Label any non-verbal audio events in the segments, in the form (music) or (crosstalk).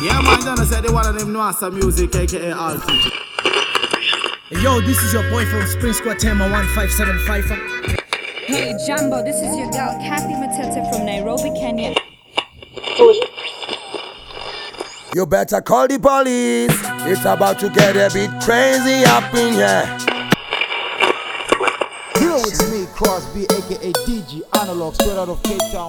Yeah, man, Donna said they one of them know some music, aka Alfie. Yo, this is your boy from Spring Squad Tema 1575. Hey Jumbo, this is your girl Kathy Matete from Nairobi, Kenya. You better call the police. It's about to get a bit crazy up in here. Here it's me, Crosby, aka DG Analog, straight out of Cape Town.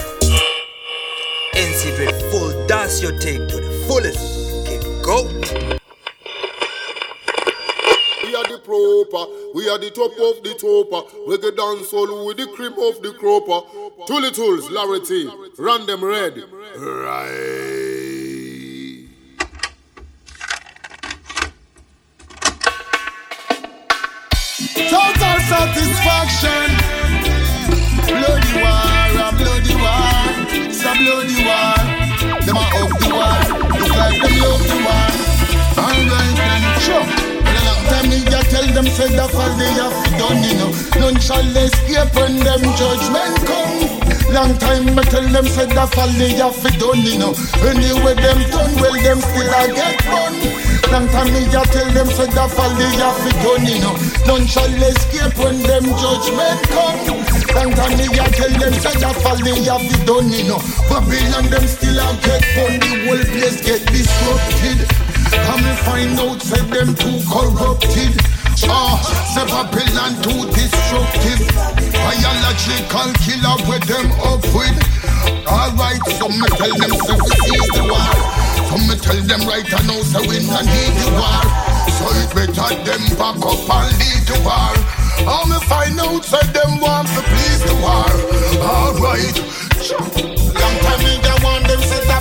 NC Dread full dance your take to the fullest. Okay, go. We are the proper, we are the top of the topper. We get dance solo with the cream of the cropper. Thuli Thulz, Larity, them red. Right. Total satisfaction. Bloody war, bloody war. Them a up the war. It's like them love the war. Alright then, sure. Well, long time me ya tell them say the fall they have done, you know. None shall escape when them judgment come. Long time me tell them say the fall they have done, you know. Anyway them done, well them still a get run. Long time me a tell them say the fall they have done, you know. None shall escape when them judgment come. Long time me a tell them say the fall they have done, you know. Babylon them still a get fun, the whole place get disrupted. Come and find out say them too corrupted. Ah, say Babylon too destructive. Biological killer with them up with. Alright, so me tell them say we seize the war. So me tell them right I know say we not need the war. So it better them back up and lead the war. How me find out say them want to please the war. Alright.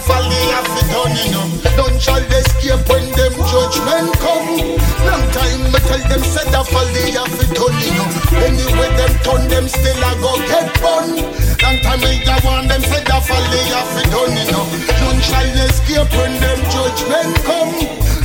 They have it done you know. Don't shall escape when them judgment come. Long time me tell them that fall they have it done you know. Anyway them turn them still a go get bun. Long time me they want them that fall they have it done you know. Don't shall escape when them judgment come.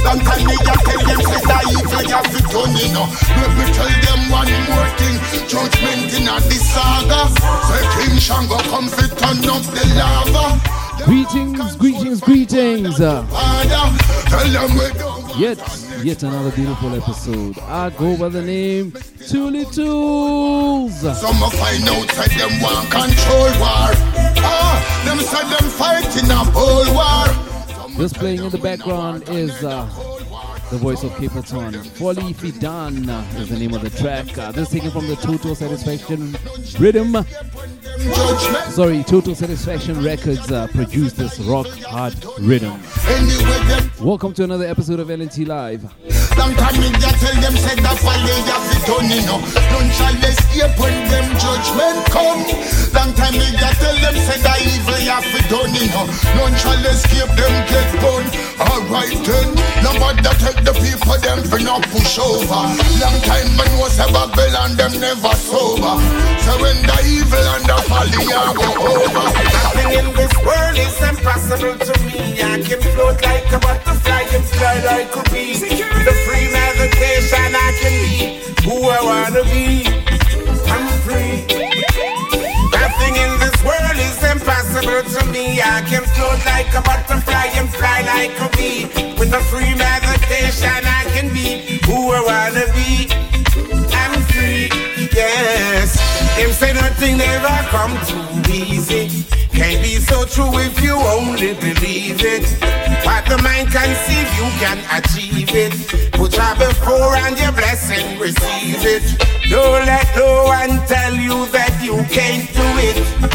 Long time me a tell them say that evil have it done you know. Let me tell them one more thing. Judgment in a this saga. Say King Shango come fit turn up the lava. Greetings, greetings, greetings. Tell them we don't yet, yet another beautiful episode. I go by the name Thuli Thulz. Some of find out that them want control war. Ah, them say them fighting a whole war. Just playing in the background is uh, the voice of Capleton. Folly Fidan is the name of the track. Uh, this is taken from the Total Satisfaction Rhythm. Sorry, Total Satisfaction Records uh, produced this rock hard rhythm. Welcome to another episode of LNT Live. long time me ya tell them say that done you know. Escape when them judgment come. Long time me ya tell them say that done you know. None shall escape them get burned. Alright then, nobody take the people them for not push over. Long time man was a Babylon them never sober. So when the evil and the folly are go over. Nothing in this world is impossible to me. I can float like a butterfly and fly like a bee. With a free meditation, I can be who I wanna be. Impossible to me. I can float like a butterfly and fly like a bee. With a free meditation, I can be who I wanna be. I'm free, yes. Him say nothing never come too easy. Can't be so true if you only believe it. What the mind conceive, you can achieve it. Put try before and your blessing receive it. Don't let no one tell you that you can't do it.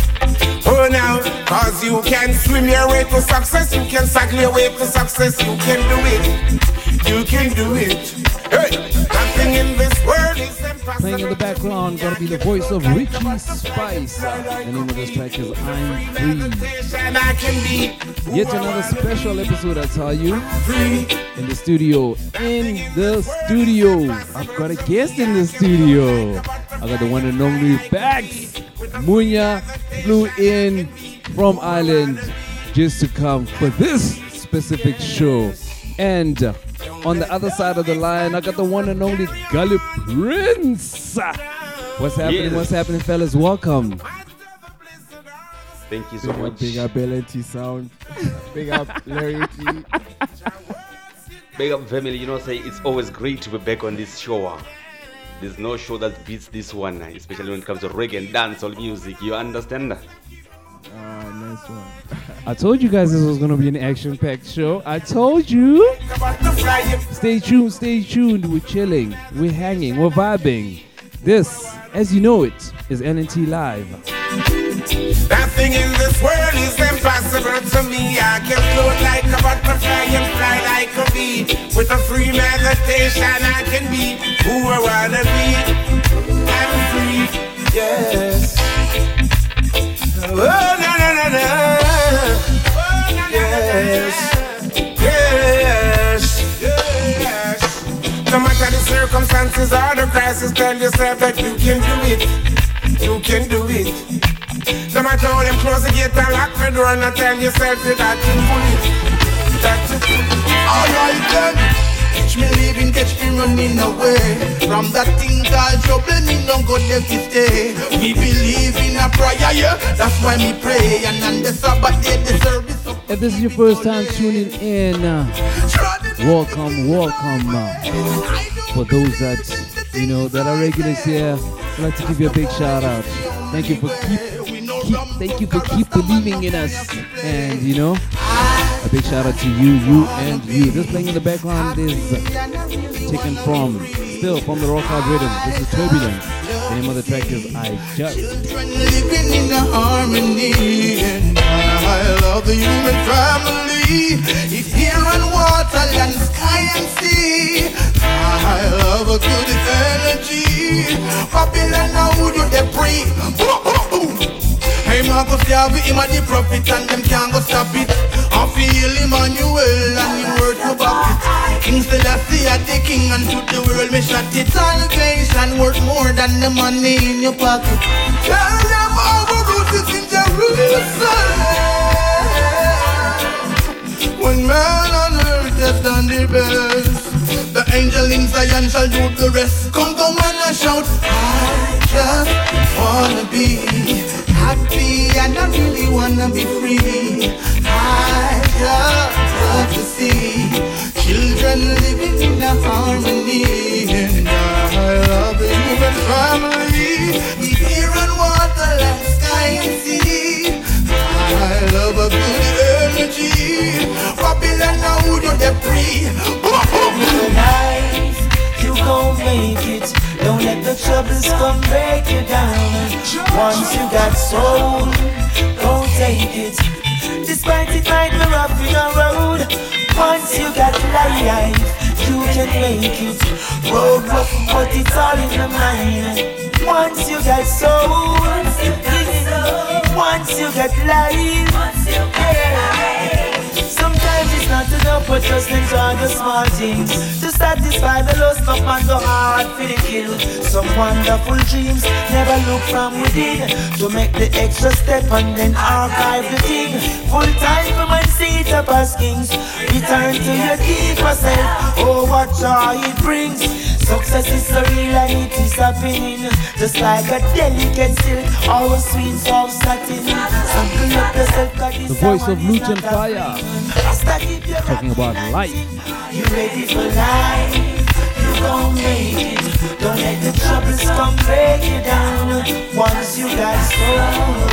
Oh now, cause you can swim your way to success, you can cycle your way to success, you can do it. You can do it. Hey, nothing in this world is. Playing in the background, gonna be the voice of Richie Spice. The name of this track is I'm Free. Yet another special episode, I tell you. In the studio. In the studio. I've got a guest in the studio. I got the one and only Bax. Munya flew in from Ireland just to come for this specific show. And on the other side of the line, I got the one and only Gully Prince. What's happening? Yes. What's happening, fellas? Welcome. Thank you so Big up, much. big up LNT sound. Big up Larry T. Big up family, you know, say it's always great to be back on this show. ah. There's no show that beats this one, ah, especially when it comes to reggae and dancehall music. You understand that? Uh, nice one. I told you guys this was gonna be an action-packed show. I told you. Stay tuned, stay tuned. We're chilling, we're hanging, we're vibing. This, as you know it, is LNT Live. Nothing in this world is impossible to me. I can float like a butterfly and fly like a bee. With a free meditation, I can be who I wanna be. I'm free, yes. Oh, no, no, no, no. Yes. Yes. Yes. No matter the circumstances or the crisis, tell yourself that you can do it. You can do it. No matter how them close the gate and lock the door and I tell yourself that I can pull it. That you can pull it. Alright then. Catch me leaving, catch me running away From that thing called trouble, me go there to stay believe in a prayer, yeah That's why me pray And on the Sabbath day, the service If this is your first time tuning in, uh, welcome, welcome. uh, for those that you know that are regulars here, I'd like to give you a big shout out. Thank you for keep, keep thank you for keep believing in us, and you know, a big shout out to you, you, and you. This playing in the background is taken from still from the rock hard rhythm. This is Turbulence. The name of the track is I Just. living in harmony And I love the human family It's air and water, land, sky and sea I love a good energy Babylon, now who do they Hey Marcus Garvey, him a the prophet and them can't go stop it. I feel Emmanuel and him word to back it. King Selassie a the king and to the world me shot it. Salvation worth more than the money in your pocket. Them all the roots in Jerusalem One man on earth has done the best angel in Zion shall do the rest Come come on and shout I just wanna be happy and I really wanna be free. I just love to see children living in a harmony. And I love the human family. The air and water, land, sky and sea. I love a good energy. Babylon, now who do they pray? life, you gon' make it. Don't let the troubles come break you down. Once you got soul, don't take it. Despite it might be rough in your road, once you got life, you can make it. Road rough, but it's all in the mind. Once you got soul, once you got life, yeah. Sometimes it's not enough, but just enjoy the small things to satisfy the lust of and the heart for the kill. Some wonderful dreams never look from within to make the extra step and then archive the thing. Full time for man see it up as kings. Return to your deeper self. Oh, what joy it brings. Success is so real and it is happening Just like a delicate silk or a sweet soft satin Sample up yourself The voice of Lutan Fyah, talking about life. You ready for life? You gon' make it. Don't let the troubles come break you down. Once you got soul,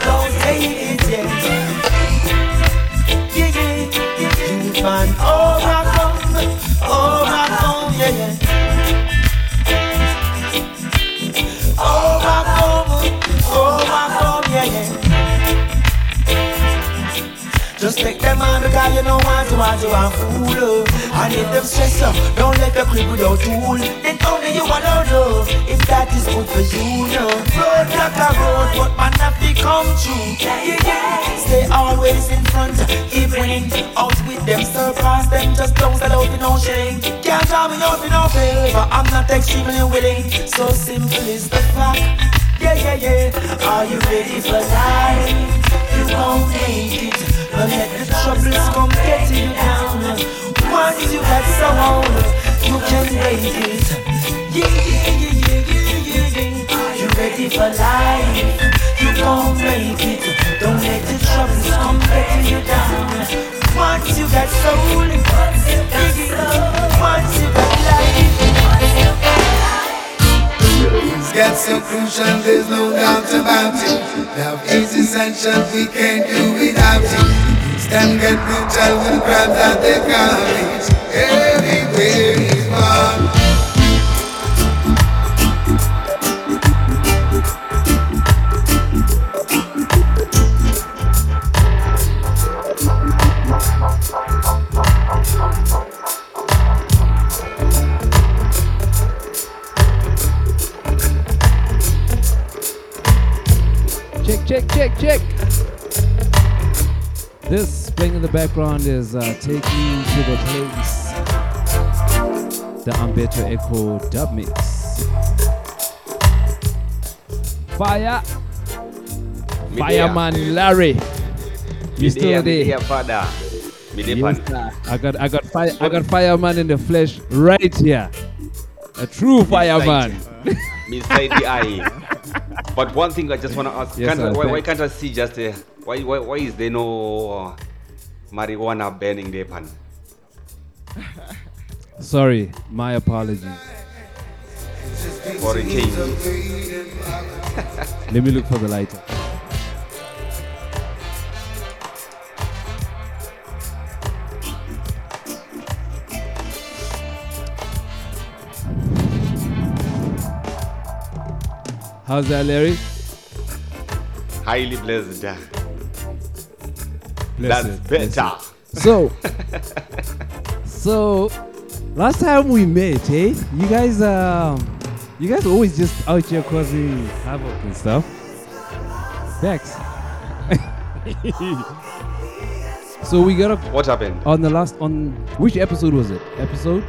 don't take it yet. Overcome, overcome, Just take them on because you don't want to want to want fool. And if them stress you, don't let them creep without tool. Then only you alone know if that is good for you. No road like a road, but man have to come true. Yeah, yeah. Stay always in front, keep winning. Out with them, surpass them, just don't sell out with no shame. Can't draw me out with no favor. I'm not extremely willing. So simple is the fact. Yeah, yeah, yeah. Are you ready for life? You won't make it. But let the troubles come get you down. Once you got someone, you can make it. Yeah, yeah, yeah, yeah, yeah, yeah. You ready for life? You won't make it. Don't let the troubles come get you down. Once you got soul, once you got life. It's get so crucial, there's no doubt about it. Love is essential, we can't do without it. Stand get brutal with that they call it. Everywhere is one. Check, check, check. This playing in the background is uh, Take Me to the Place. The Umberto Echo dub mix. Fire. Fireman Larry. You still there? Yeah, father. Yes, I got I got fire I got fireman in the flesh right here. A true fireman. Me side the eye. But one thing I just want to ask: Yes, can't, why, why can't I see just uh, why, why why is there no uh, marijuana burning there, pan? Sorry, my apologies. For a change. Let me look for the lighter. How's that, Larry? Highly blessed. Blessed, That's better. So, so last time we met, eh? You guys, um, you guys always just out here causing havoc and stuff. Bex. (laughs) so we got a. What happened? On the last, on which episode was it? Episode.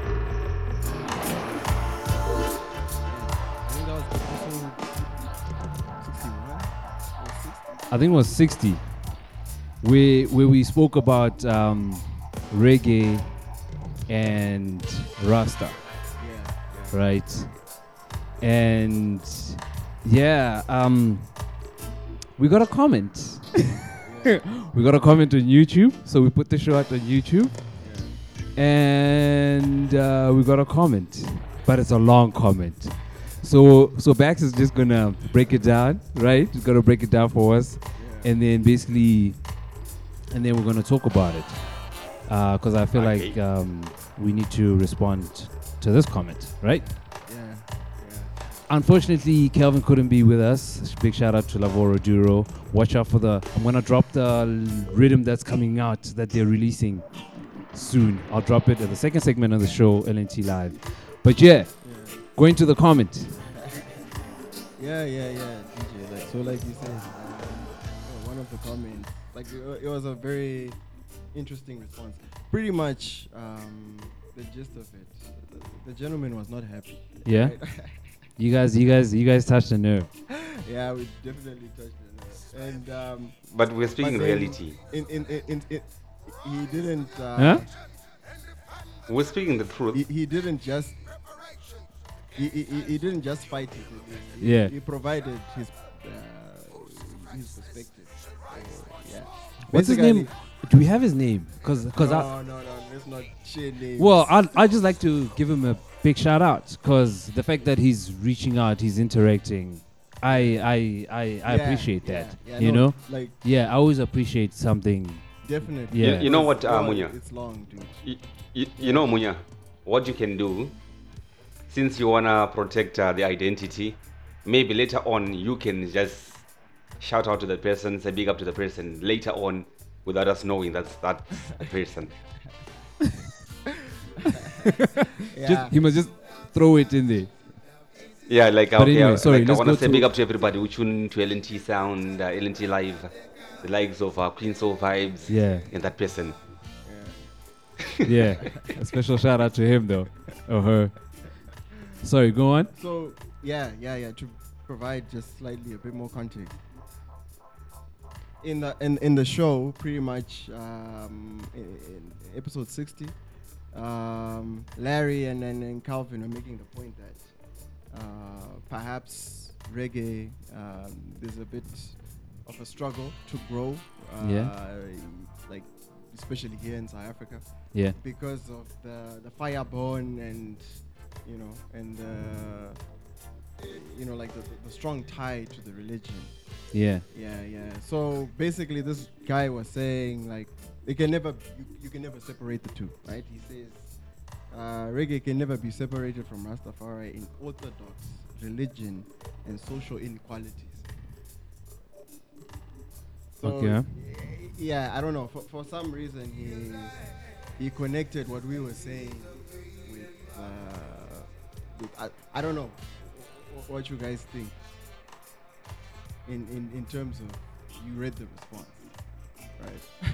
I think it was 60. Where, where we spoke about um, reggae and Rasta. Right. And yeah, um, we got a comment. (laughs) we got a comment on YouTube. So we put the show out on YouTube. And uh, we got a comment. But it's a long comment. So so Bax is just gonna break it down, right? He's gonna break it down for us. And then basically and then we're gonna talk about it. Because I feel like um, we need to respond to this comment, right? Yeah. Unfortunately, Kelvin couldn't be with us. Big shout out to Lavoro Duro. Watch out for the. I'm gonna drop the rhythm that's coming out that they're releasing soon. I'll drop it at the second segment of the show, LNT Live. But yeah, going to the comment. Yeah, yeah, yeah, DJ. Like so, like you said, uh, one of the comments, like it, was a very interesting response. Pretty much, um, the gist of it, the, the gentleman was not happy. Yeah. right? (laughs) You guys, you guys, you guys touched the nerve. yeah, we definitely touched the nerve. And um, But we're speaking then reality. In in, in, in, in he didn't. Uh, Huh? We're speaking the truth. He, he didn't just. He, he, he- he didn't just fight it. He, Yeah. He provided his uh, his perspective. So, yeah. What's his name? Do we have his name? Because because no, I. no, no, let's not share names. Well, I'd, I'd just like to give him a big shout out because the fact that he's reaching out, he's interacting. I I I, I Yeah, appreciate yeah, that. yeah, you no, know, like- yeah, I always appreciate something. Definitely. Yeah. You, you know what, uh, Munya? it's long, dude. You, you, you know, Munya, what you can do, since you wanna protect uh, the identity, maybe later on you can just shout out to the person, say big up to the person. Later on, without us knowing that's that person. (laughs) Just, he must just throw it in there. Yeah, like, But okay, anyway, sorry, like I want to say big up to everybody who tune to LNT Sound, uh, LNT Live, the likes of uh, Queen Soul Vibes, Yeah. and that person. yeah, (laughs) a special shout out to him though, or her. Sorry, go on. So yeah, yeah, yeah. To provide just slightly a bit more context. In the in, in the show, pretty much um, in, in episode sixty, um, Larry and, and and Calvin are making the point that uh, perhaps reggae um, there's a bit of a struggle to grow. Uh, Yeah. Like especially here in South Africa. Yeah. Because of the the fireborn and you know and uh, you know like the, the strong tie to the religion. Yeah. Yeah, yeah. So basically, this guy was saying like it can never you, you can never separate the two, right? He says uh, reggae can never be separated from Rastafari in orthodox religion and social inequalities. So, Okay. Yeah, I don't know. For, for some reason, he he connected what we were saying with. Uh, I, I don't know what you guys think. In, in in terms of you read the response, right?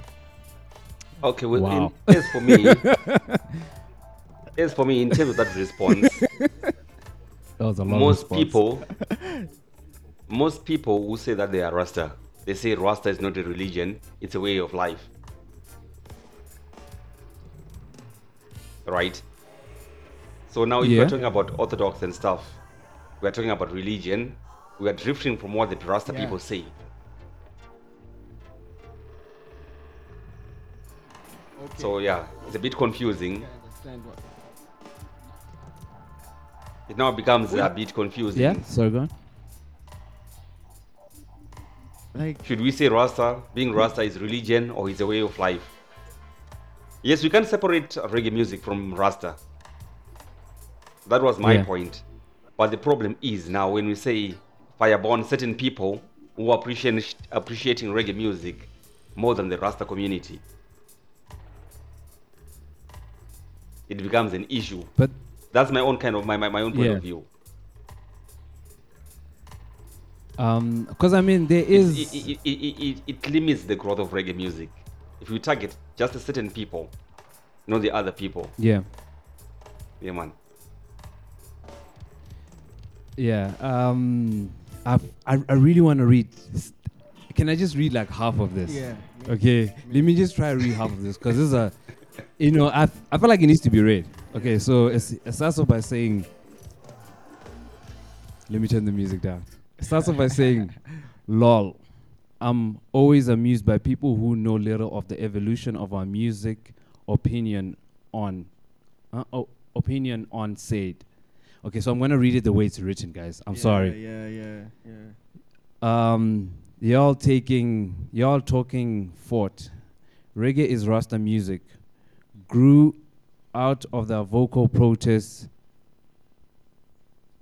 Okay, well, Wow. in, as for me, (laughs) as for me, in terms of that response, That was a long most response. people, (laughs) most people who say that they are Rasta, they say Rasta is not a religion; it's a way of life. Right. So now, if Yeah. we're talking about Orthodox and stuff, we're talking about religion. We are drifting from what the Rasta Yeah. people say. So yeah, it's a bit confusing. what. It now becomes a bit confusing. Yeah. Sorry, go on. Like, Should we say Rasta, being Rasta is religion or is a way of life? Yes, we can separate reggae music from Rasta. That was my Yeah. point. But the problem is now when we say fireborn, certain people who appreciate appreciating reggae music more than the Rasta community. It becomes an issue. But that's my own kind of my, my, my own point Yeah. of view. Um, because I mean there is. it, it, it, it, it, it limits the growth of reggae music. If you target just a certain people, not the other people. Yeah. Yeah, man. Yeah. Um, I I, I really want to read. Can I just read like half of this? Yeah. Okay. Let me just try to read half of this because this is a, you know, I I feel like it needs to be read. Okay. So it's, it starts off by saying. Let me turn the music down. It starts off by saying, (laughs) "Lol." I'm always amused by people who know little of the evolution of our music opinion on uh, oh, opinion on said. Okay, so I'm gonna read it the way it's written, guys. I'm Yeah, sorry. Yeah, yeah, yeah. Um, y'all taking, y'all talking fort. Reggae is Rasta music. Grew out of the vocal protests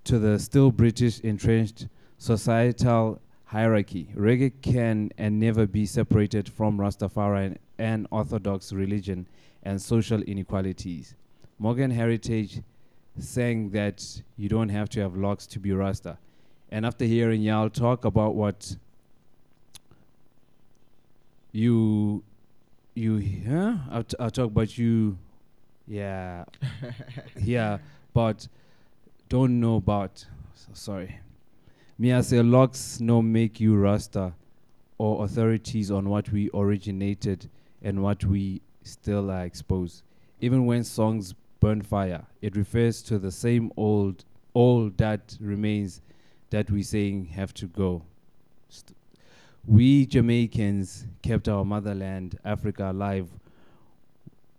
to the still British entrenched societal hierarchy. Reggae can and never be separated from Rastafari and Orthodox religion and social inequalities. Morgan Heritage saying that you don't have to have locks to be Rasta. And after hearing y'all talk about what you you huh? I'll, t- I'll talk about you yeah yeah but don't know about so sorry me I say locks no make you Rasta or authorities on what we originated and what we still are exposed. Even when songs burn fire, it refers to the same old all that remains that we saying have to go. St- we Jamaicans kept our motherland, Africa, alive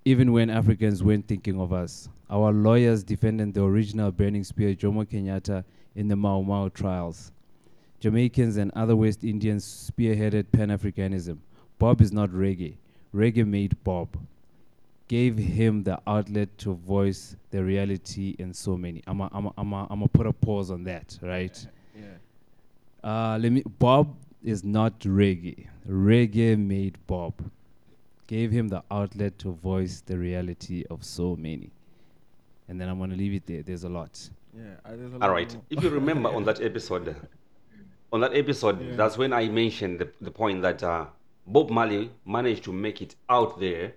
even when Africans weren't thinking of us. Our lawyers defended the original burning spear Jomo Kenyatta in the Mau Mau trials. Jamaicans and other West Indians spearheaded Pan Africanism. Bob is not reggae. Reggae made Bob, gave him the outlet to voice the reality in so many. I'm going I'm a, I'm a, I'm to put a pause on that, right? Yeah. Uh, let me. Bob is not reggae. Reggae made Bob. gave him the outlet to voice the reality of so many. And then I'm gonna leave it there. There's a lot. Yeah, uh, there's a lot All right. more. If you remember on that (laughs) episode, on that episode, Yeah. that's when I mentioned the, the point that uh, Bob Marley managed to make it out there,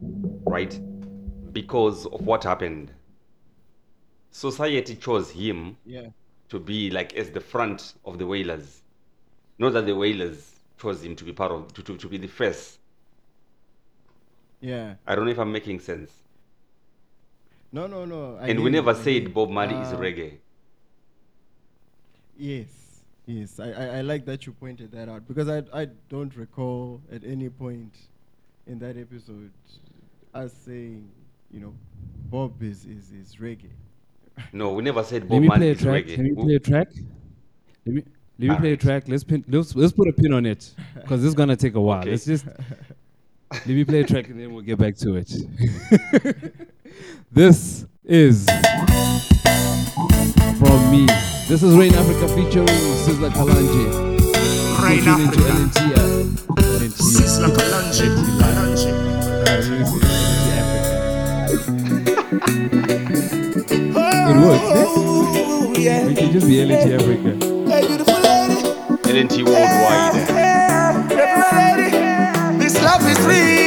right? Because of what happened. Society chose him Yeah. to be like as the front of the Wailers. Not that the Wailers chose him to be part of to, to, to be the face. Yeah. I don't know if I'm making sense. No, no, no. I and we never I said. Bob Marley is Uh, reggae. Yes, yes. I, I, I like that you pointed that out because I, I don't recall at any point in that episode us saying, you know, Bob is, is, is reggae. No, we never said Let Bob me Marley play a is track. reggae. Let me We- play a track. Let me let me play a track. Let's pin, let's let's put a pin on it because this is gonna take a while. Okay. Let's just let me play a track and then we'll get back to it. (laughs) this is from me. This is Rain Africa featuring Sizzla Kalonji. Rain Tune into Africa. LNT, uh, LNT. Sizzla Kalonji. Kalonji. It works. eh? We can just be LNT Africa. LNT worldwide. This love is real.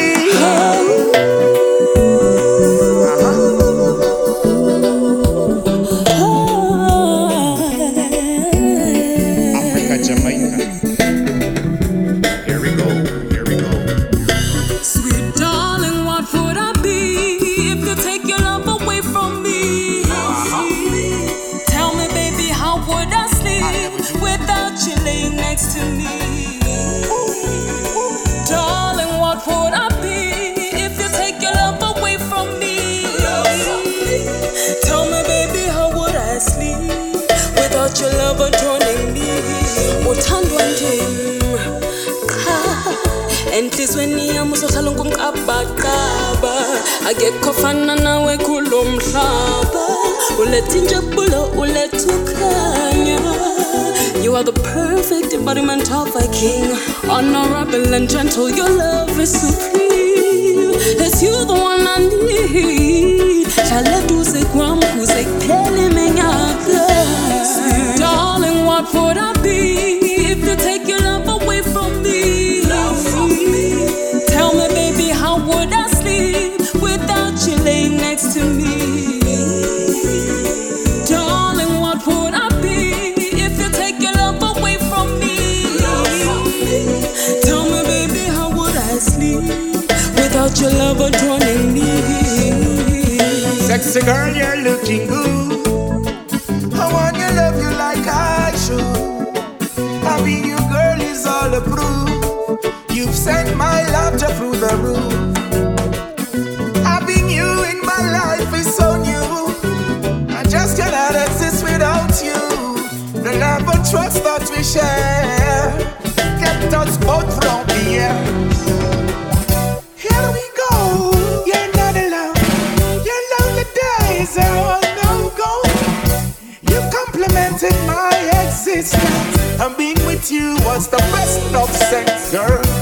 Akekho fana nawe kulo mhlaba. Uletha injabulo uletha ukhanya. You are the perfect embodiment of a king. Honorable and gentle, your love is supreme. It's you the one I need. Hlala duze kwami kuze kuphele Sweet darling, what would I be if you take your love away from me? Your love adorning me? Sexy girl, you're looking good. I wanna love you like I should. Having you, girl, is all proof. You've sent my laughter through the roof. Having you in my life is so new. I just cannot exist without you. The love and trust that we share kept us both from the air. Existence. And being with you was the best of sex, girl.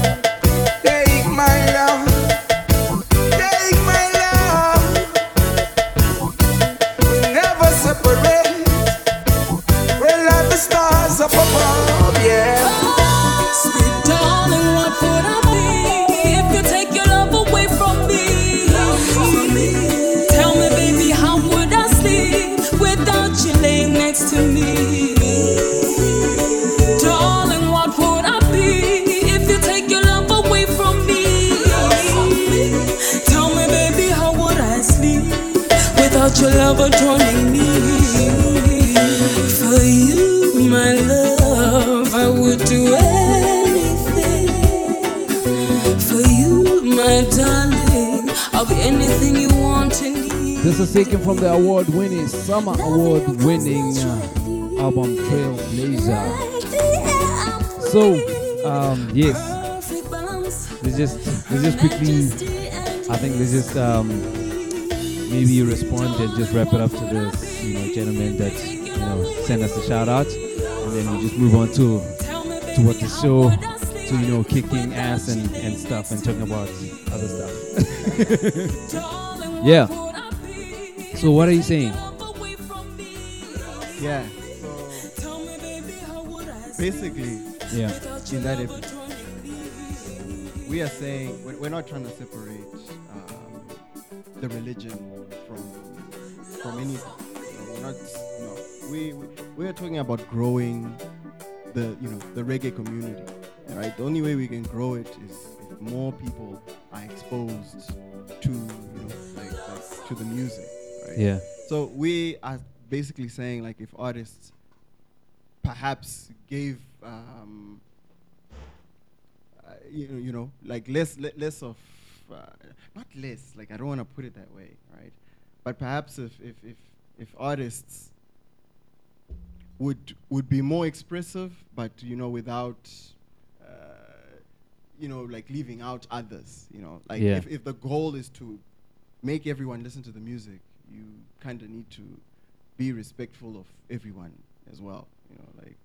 This is taken from the award-winning, summer award-winning uh, album Trailblazer. So, um, yes, let's just let's just quickly. I think let's just um, maybe respond and just wrap it up to this, you know, gentleman that you know sent us a shout out, and then we just move on to to what the show to you know kicking ass and, and stuff and talking about other stuff. (laughs) yeah. So what are you saying? Yeah. So basically, Yeah. in that episode, we are saying we're, not trying to separate um, the religion from from anything. You know, we're not. No, we, we we are talking about growing the you know the reggae community. Right. The only way we can grow it is if more people are exposed to you know like, like to the music. Right. Yeah. So we are basically saying like if artists perhaps gave um, uh, you, know- you know like less le- less of uh, not less like I don't want to put it that way right but perhaps if if if, if artists would would be more expressive but you know without uh, you know like leaving out others you know like Yeah. if, if the goal is to make everyone listen to the music you kind of need to be respectful of everyone as well you know like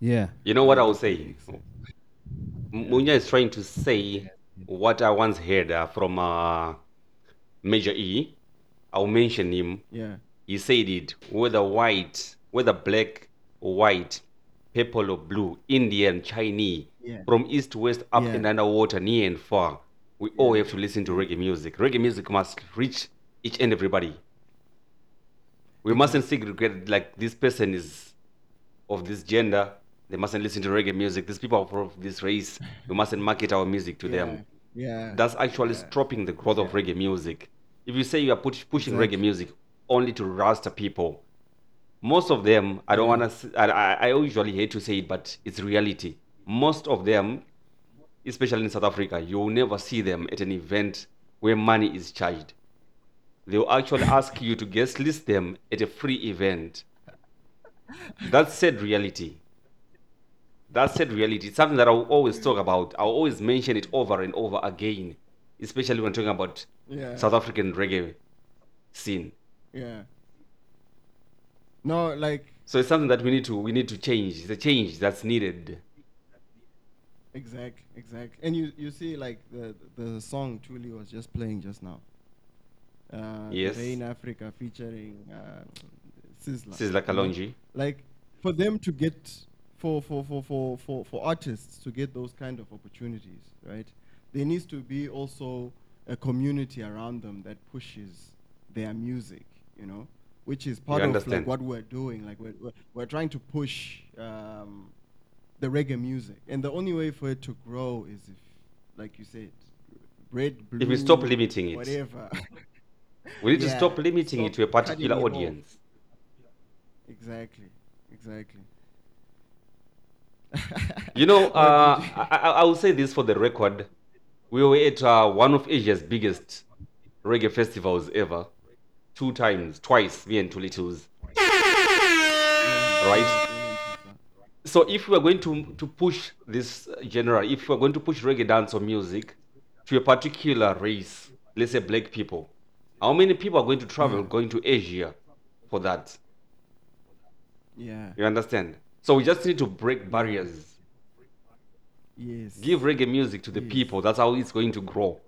Yeah. You know what I was saying? M- Munya is trying to say what I once heard uh, from uh, Major E. I'll mention him. Yeah. He said it whether white, whether black, white, purple or blue, Indian, Chinese, Yeah. from east to west, up Yeah. and underwater, near and far, we all have to listen to reggae music. Reggae music must reach each and everybody. We mustn't segregate like this person is of this gender. They mustn't listen to reggae music. These people are of this race. We mustn't market our music to them. yeah That's actually stopping the growth of reggae music. If you say you are put, pushing Exactly. reggae music only to Rasta people, most of them, I don't want to, I, I I usually hate to say it, but it's reality. Most of them, especially in South Africa, you will never see them at an event where money is charged. They will actually ask you to guest list them at a free event. That's said reality. That's said reality. It's something that I'll always talk about. I'll always mention it over and over again, especially when talking about Yeah. South African reggae scene. yeah no like So it's something that we need to we need to change. It's a change that's needed. Exact, exact. And you, you see, like the the song Truly was just playing just now. Uh, Yes. Rain Africa featuring uh, Sizzla. Sizzla? Kalonji. Like for them to get for for, for, for, for for artists to get those kind of opportunities, right? There needs to be also a community around them that pushes their music, you know, which is part of like what we're doing. Like we're we're, we're trying to push. Um, the reggae music, and the only way for it to grow is if, like you said, red, blue. If we stop limiting it. whatever. (laughs) We need to stop limiting it to a particular off. audience. Exactly, exactly. You know, (laughs) uh, you- I, I I will say this for the record. We were at uh, one of Asia's biggest reggae festivals ever. Two times, twice, me and Two Littles. Right? So if we are going to, to push this genre, if we are going to push reggae dance or music to a particular race, let's say black people, how many people are going to travel hmm. going to Asia for that? Yeah. You understand? So we just need to break barriers. Yes. Give reggae music to the people. That's how it's going to grow.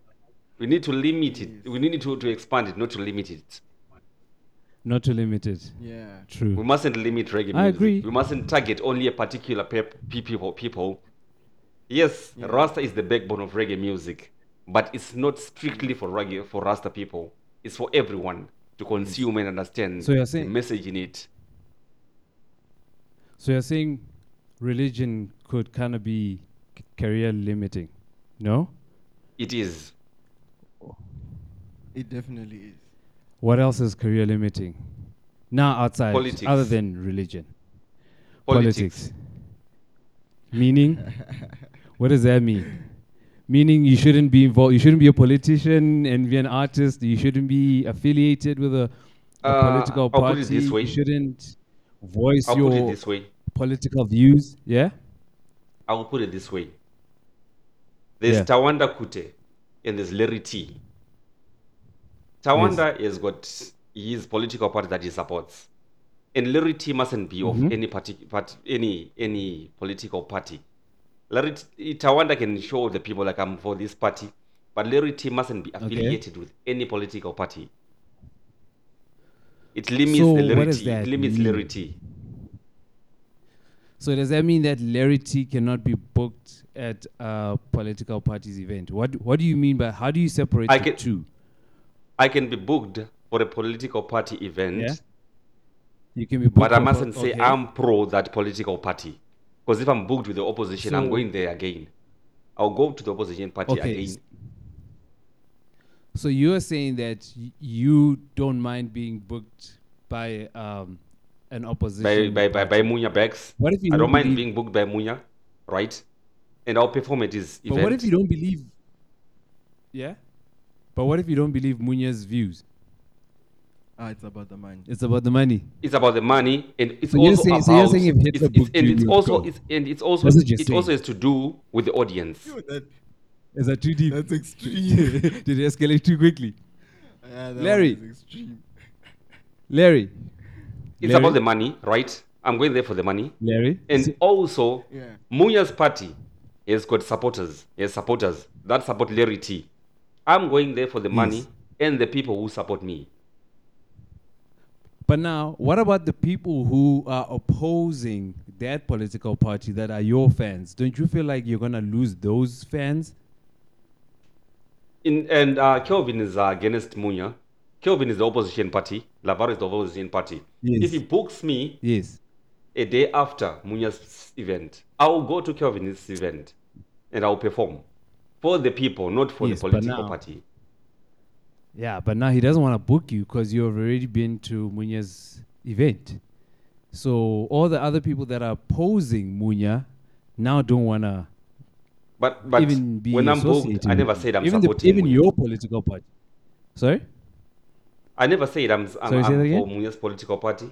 We need to limit it. We need to, to expand it, not to limit it. Not to limit it. Yeah. True. We mustn't limit reggae music. I agree. We mustn't target only a particular pep- pe- people. People. Yes, Rasta is the backbone of reggae music, but it's not strictly for reggae for Rasta people. It's for everyone to consume and understand So you're saying, the saying- message in it. So you're saying religion could kind of be c- career limiting, no? It is. It definitely is. What else is career limiting? Now outside, Politics. other than religion. Politics. Meaning, (laughs) what does that mean? Meaning you shouldn't be involved. You shouldn't be a politician and be an artist. You shouldn't be affiliated with a, a Uh, political party. it this way. You shouldn't voice I'll your put it this way. political views. Yeah. I will put it this way. There's Yeah. Tawanda Kute and there's Larry T. Tawanda has got his political party that he supports. And Larry T mustn't be of Mhm. any party, part, any any political party. Larry Tawanda can show the people like I'm for this party, but Larry T mustn't be affiliated with any political party. It limits So the Larry T. that It limits mean? Larry T. So does that mean that Larry T cannot be booked at a political party's event? What What do you mean by how do you separate I the can- two? I can be booked for a political party event. Yeah. You can be booked. But I mustn't say okay. I'm pro that political party. Because if I'm booked with the opposition, I'm going there again. I'll go to the opposition party Okay, again. So you're saying that you don't mind being booked by um, an By, opposition by, by, by Munya Bags. What if you I don't don't mind being booked by Munya, right? And I'll perform at his But event. what if you don't believe? Yeah. But what if you don't believe Munya's views? Ah, it's about the money. It's about the money. It's about the money, and it's So also saying- about. so you're saying if Hitler it's, it's, booked and it's also go? it's, and it's also That's what you're it also has to do with the audience. Is that too deep? That's extreme. (laughs) Did it escalate too quickly? Yeah, that Larry. extreme. Larry. It's Larry? about the money, right? I'm going there for the money. Larry. And also, Yeah. Munya's party has got supporters. He has supporters that support Larry T. I'm going there for the money and the people who support me. But now, what about the people who are opposing that political party that are your fans? Don't you feel like you're gonna lose those fans? In, and uh, Kelvin is uh, against Munya. Kelvin is the opposition party. Lavar is the opposition party. Yes. If he books me Yes. a day after Munya's event, I will go to Kelvin's event and I will perform for the people, not for Yes, the political now- party. Yeah, but now he doesn't want to book you because you've already been to Munya's event. So all the other people that are opposing Munya now don't want to But but even be when I'm booked, I never said I'm even the- supporting even Munya. your political party. Sorry. I never said I'm, I'm, Sorry, I'm for Munya's political party.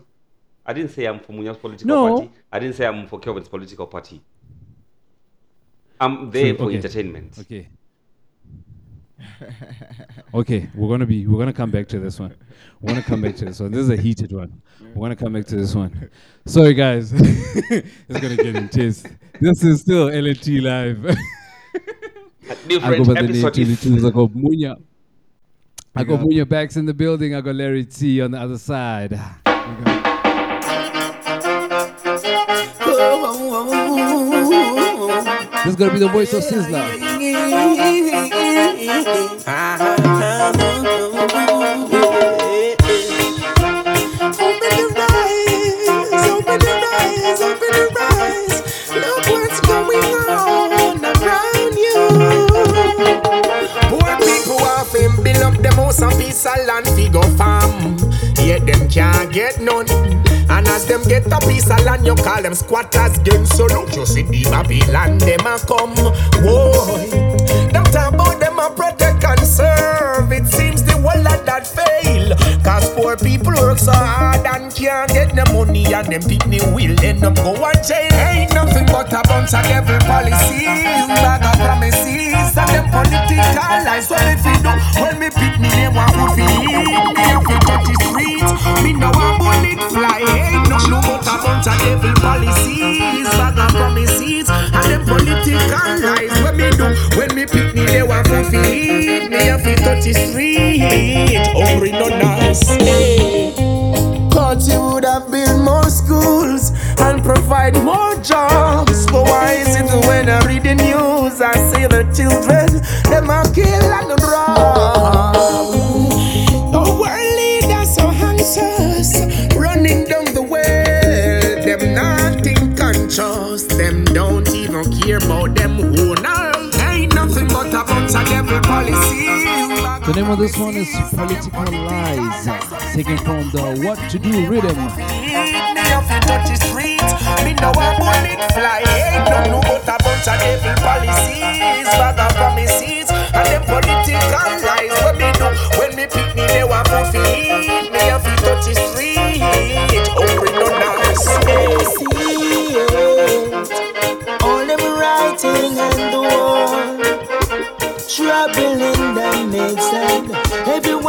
I didn't say I'm for Munya's political No. party. I didn't say I'm for Kelvin's political party. I'm there for okay. entertainment. Okay. Okay, we're gonna be we're gonna come back to this one. We're gonna come back to this one. This is a heated one. We're gonna come back to this one. Sorry guys, it's gonna get intense. This is still LNT live. I different go by the name is- Tunes. I got Munya. I got got- Munya Backs in the building. I got Larry T on the other side. This is gonna be the voice of Sizzla. Babylon, them a come. Whoa. Them talk about them protect and serve. It seems the lot that fail. Cause poor people work so hard and can't get the money and them picnic will end up go and jail. Ain't nothing but a bunch of devil policies, bag of promises, and them political lies. What if we do? When me pick me, they want to feed me have to touch the street. Me know a bullet fly. Ain't nothing but a bunch of devil policies, bag of promises, and them political lies. What me do? When me pick me, they want to feed the street. Hungry oh, no nice. Hey. Would have built more schools and provide more jobs. But why is it when I read the news, I see the children, them are kill and rob? Leaders so anxious, running down the well. Them nothing conscious, them don't even care about them owner. Ain't nothing but a bunch of devil policies. The name of this one is Political Lies, taken from the What to Do rhythm. Me know a bullet fly. Ain't no no but a bunch of devil policies, bag of promises, and them political lies. What me do when me pick me, they want to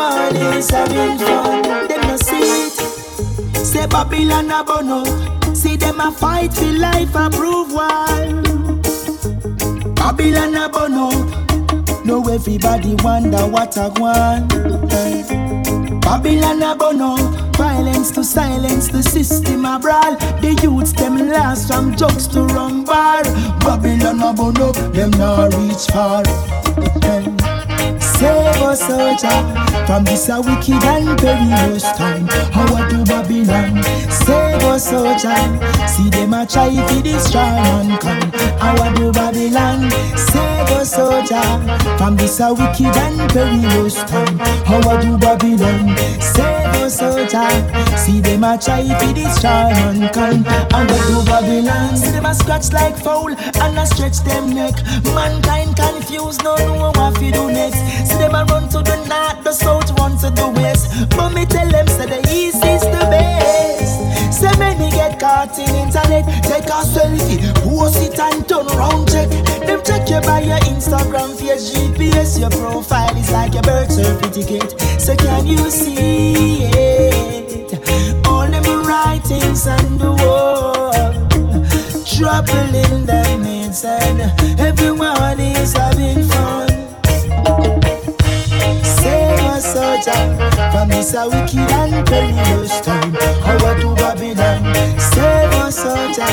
everyone is having fun. Them no see it. Say Babylon a bono. See them a fight for life approval. Babylon a burn out. Now everybody wonder what I want. Babylon a out. Violence to silence the system a brawl. The youths them last from drugs to rum bar. Babylon a up, them not reach far. Save us, soldier, from this a wicked and perilous time. How do Babylon? Save us, soldier. See them a try to destroy mankind. How do Babylon? Save us, soldier, from this a wicked and perilous time. How do Babylon? Save us, soldier. See them a try to destroy mankind. How do Babylon? See them a scratch like foul and a stretch them neck. Mankind confused, no know what to do next. See them a run to the north, the south, run to the west. But me tell them say the east is the best. Say many get caught in internet, take a selfie, post it and turn around check. Them check you by your Instagram, face GPS, your profile is like a birth certificate. So can you see it? All them writings on the wall, trouble in their midst, and everyone is having fun. Save us, soldier, from this a wicked and perilous time. I do Babylon? Save us, soldier.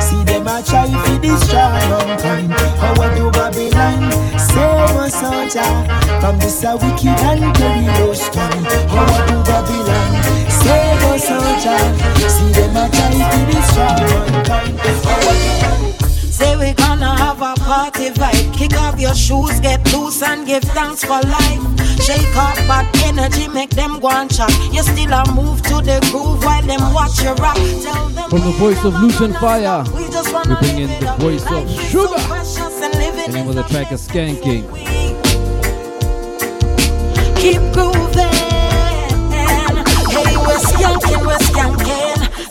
See them a try to destroy mankind. I do Babylon? Save us, soldier, from this a wicked and perilous time. I do Babylon? Save us, soldier. See them a try to destroy mankind. How I do Say we gonna have a party vibe. Kick off your shoes, get loose and give thanks for life. Shake up bad energy, make them go and chat. You still a move to the groove while them watch you rap. Tell them From the voice of Lutan Fyah, we just we bring in the voice of Sugar. so and The name of the track is Skanking. keep grooving.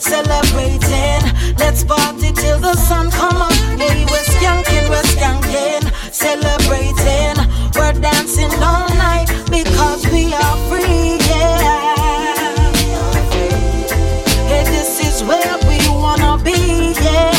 Celebrating. Let's party till the sun come up. Hey, we're skanking, we're skanking, celebrating. We're dancing all night because we are free, yeah. Hey, this is where we wanna be, yeah.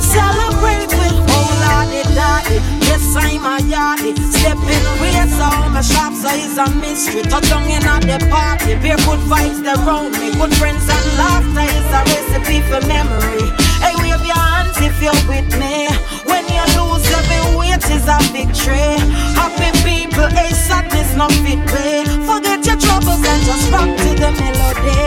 Celebrate with whole lottie daddy. Yes, I'm a yardie. Stepping race, all my shops are is a mystery. Touch on in at the party. Barefoot vibes they round me. Good friends and laughter is a recipe for memory. Hey, wave your hands if you're with me. When you lose, every weight is a victory. Happy people, hey, sadness not fit way. Forget your troubles and just rock to the melody.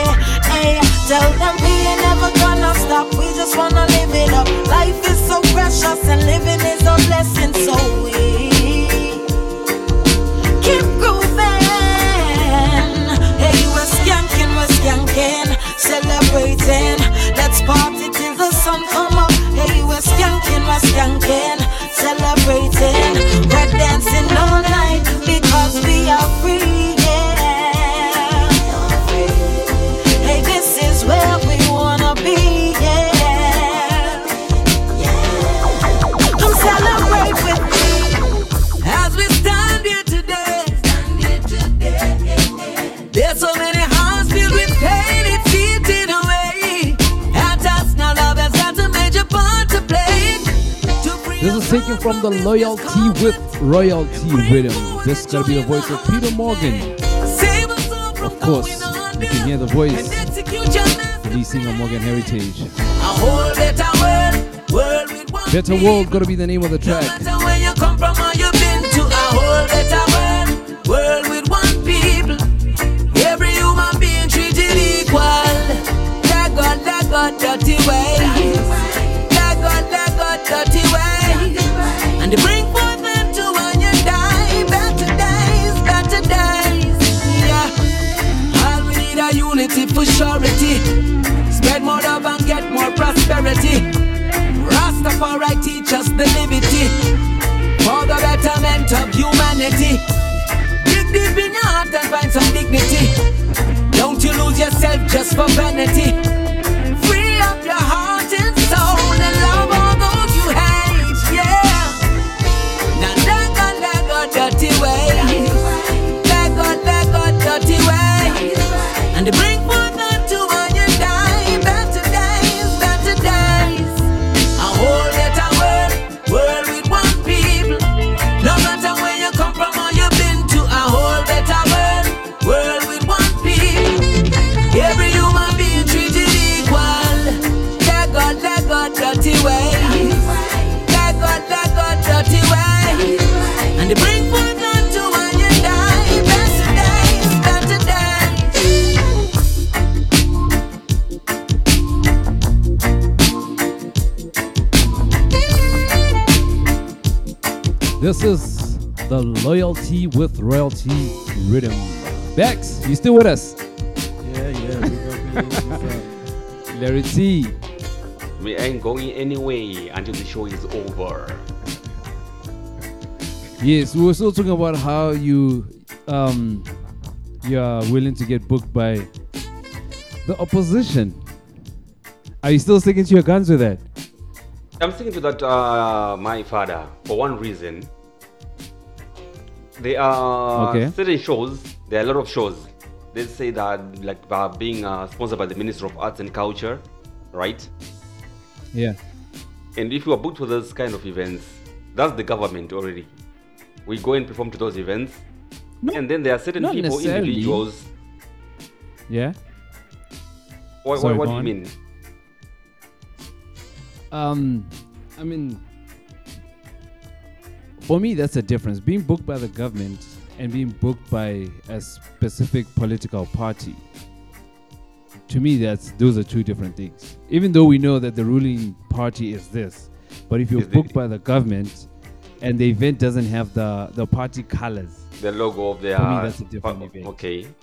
Hey, tell them we ain't never gonna stop. We just wanna live it up. Life is so precious and living is a blessing. So we celebrating. Let's party till the sun come up. Hey, we're skanking, we're skanking, celebrating. We're dancing all night because we are free. Taken from the Loyalty with Royalty rhythm. This is gonna be the voice of Peter Morgan. Of course, you can hear the voice. The lead singer Morgan Heritage. A better world, gonna be the name of the track. matter where And they bring forth them to when you die. Better days, better days. Yeah. All we need a unity for surety. Spread more love and get more prosperity. Rastafari teach us the liberty for the betterment of humanity. Dig deep in your heart and find some dignity. Don't you lose yourself just for vanity. The Loyalty with Royalty Rhythm. Bex, you still with us? Yeah, yeah. we got to (laughs) up. Larry T. We ain't going anywhere until the show is over. Yes, we were still talking about how you um you are willing to get booked by the opposition. Are you still sticking to your guns with that? I'm sticking to that, uh, my father, for one reason. There are Okay. certain shows, there are a lot of shows. They say that, like, uh, being uh, sponsored by the Minister of Arts and Culture, right? Yeah. And if you are booked for those kind of events, that's the government already. We go and perform to those events. and then there are certain people, individuals. Yeah. What, Sorry, what, what do you on. mean? Um, I mean, for me, that's a difference. Being booked by the government and being booked by a specific political party. To me, that's those are two different things. Even though we know that the ruling party is this, but if you're booked by the government and the event doesn't have the the party colors, The logo of their. For me, that's a different event. Okay. you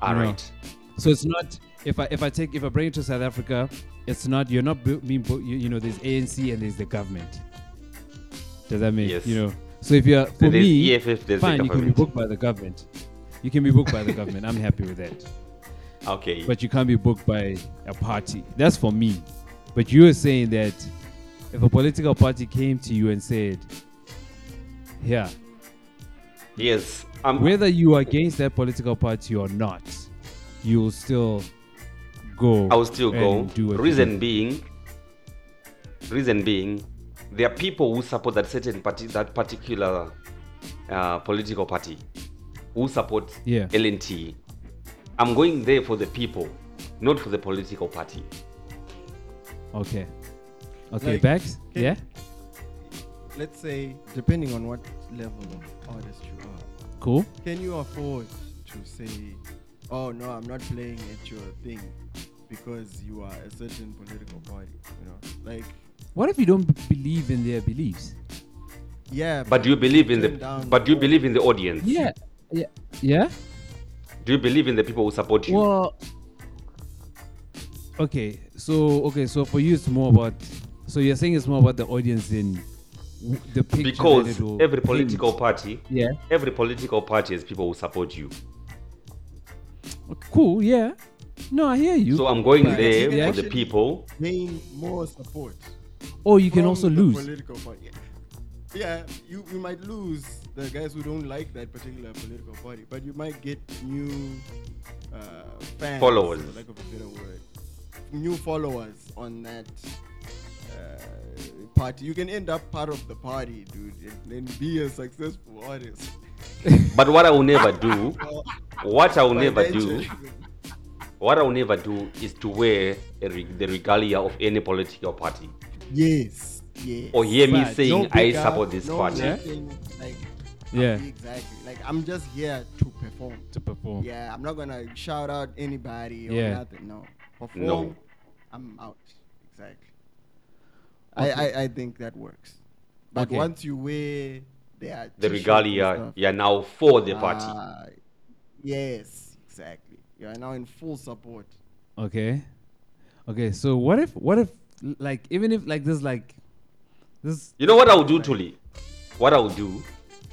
All know. right. So it's not if I if I take if I bring it to South Africa, it's not you're not bu- being bu- you, you know there's ANC and there's the government. Does that make Yes. you know? So if you're for There's me, EFF, fine, you can be booked by the government. You can be booked by the government. I'm happy with that. (laughs) Okay. But you can't be booked by a party. That's for me. But you are saying that if a political party came to you and said, "Yeah, Yes. Um, whether you are against that political party or not, you will still go. I will still go. do Reason being, reason being, there are people who support that certain party, that particular uh, political party, who support Yeah. LNT. I'm going there for the people, not for the political party. Okay. Okay, Like, Bax? can- Yeah? Let's say, depending on what level of artist you are, Cool. can you afford to say, "Oh no, I'm not playing at your thing," because you are a certain political party? You know, like What if you don't b- believe in their beliefs? yeah. But do you believe in the? But do you believe in the audience? Yeah. Yeah. Yeah? Do you believe in the people who support you? Well, okay. So, okay. So for you, it's more about. So you're saying it's more about the audience in the picture. because it will every paint. political party, Yeah. every political party has people who support you. Cool. Yeah. No, I hear you. So I'm going But there you can for the people. gain more support. Or you can also lose. Political party. Yeah, you, you might lose the guys who don't like that particular political party, but you might get new uh, fans, Followers. for lack of a better word, new followers on that uh, party. You can end up part of the party, dude, and, and be a successful artist. (laughs) But what I will never do, (laughs) what I will never do, what I will never do is to wear a re- the regalia of any political party. Yes, yes. Or hear me But saying, no "I support this no party." nothing, Like, Yeah. exactly. Like I'm just here to perform. To perform. Yeah, I'm not gonna shout out anybody or Yeah. nothing. No, perform. No. I'm out. Exactly. I, Okay. I I think that works. But Okay. once you wear their The regalia, stuff, you are now for the party. ah, yes, exactly. You are now in full support. Okay. Okay. So what if what if like even if like this like this You know what I will do, Thuli? What I will do?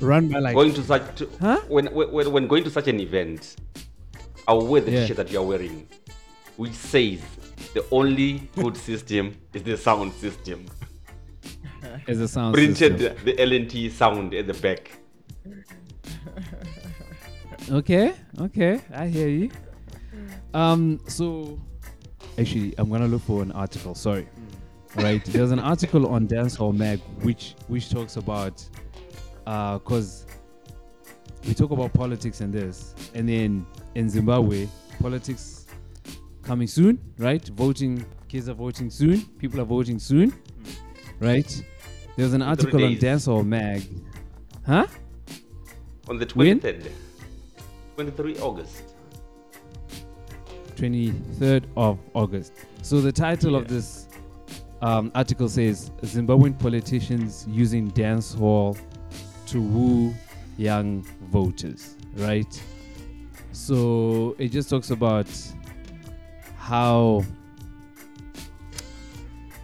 run by like going to such to, Huh? when, when when going to such an event, I will wear the Yeah. t-shirt that you are wearing, which says the only good system is the sound system. (laughs) as a sound Printed system. the LNT sound at the back. Okay, okay, I hear you. Um, so actually, I'm gonna look for an article. Sorry, right? There's an article on Dancehall Mag which which talks about, uh, cause we talk about politics and this, and then in Zimbabwe, politics coming soon, right? Voting, kids are voting soon, people are voting soon, right? There's an article on. Dancehall Mag, huh? On the When? 23rd, 23 August. 23rd of August. So the title of this um, article says Zimbabwean politicians using dance hall to woo young voters, right? So it just talks about how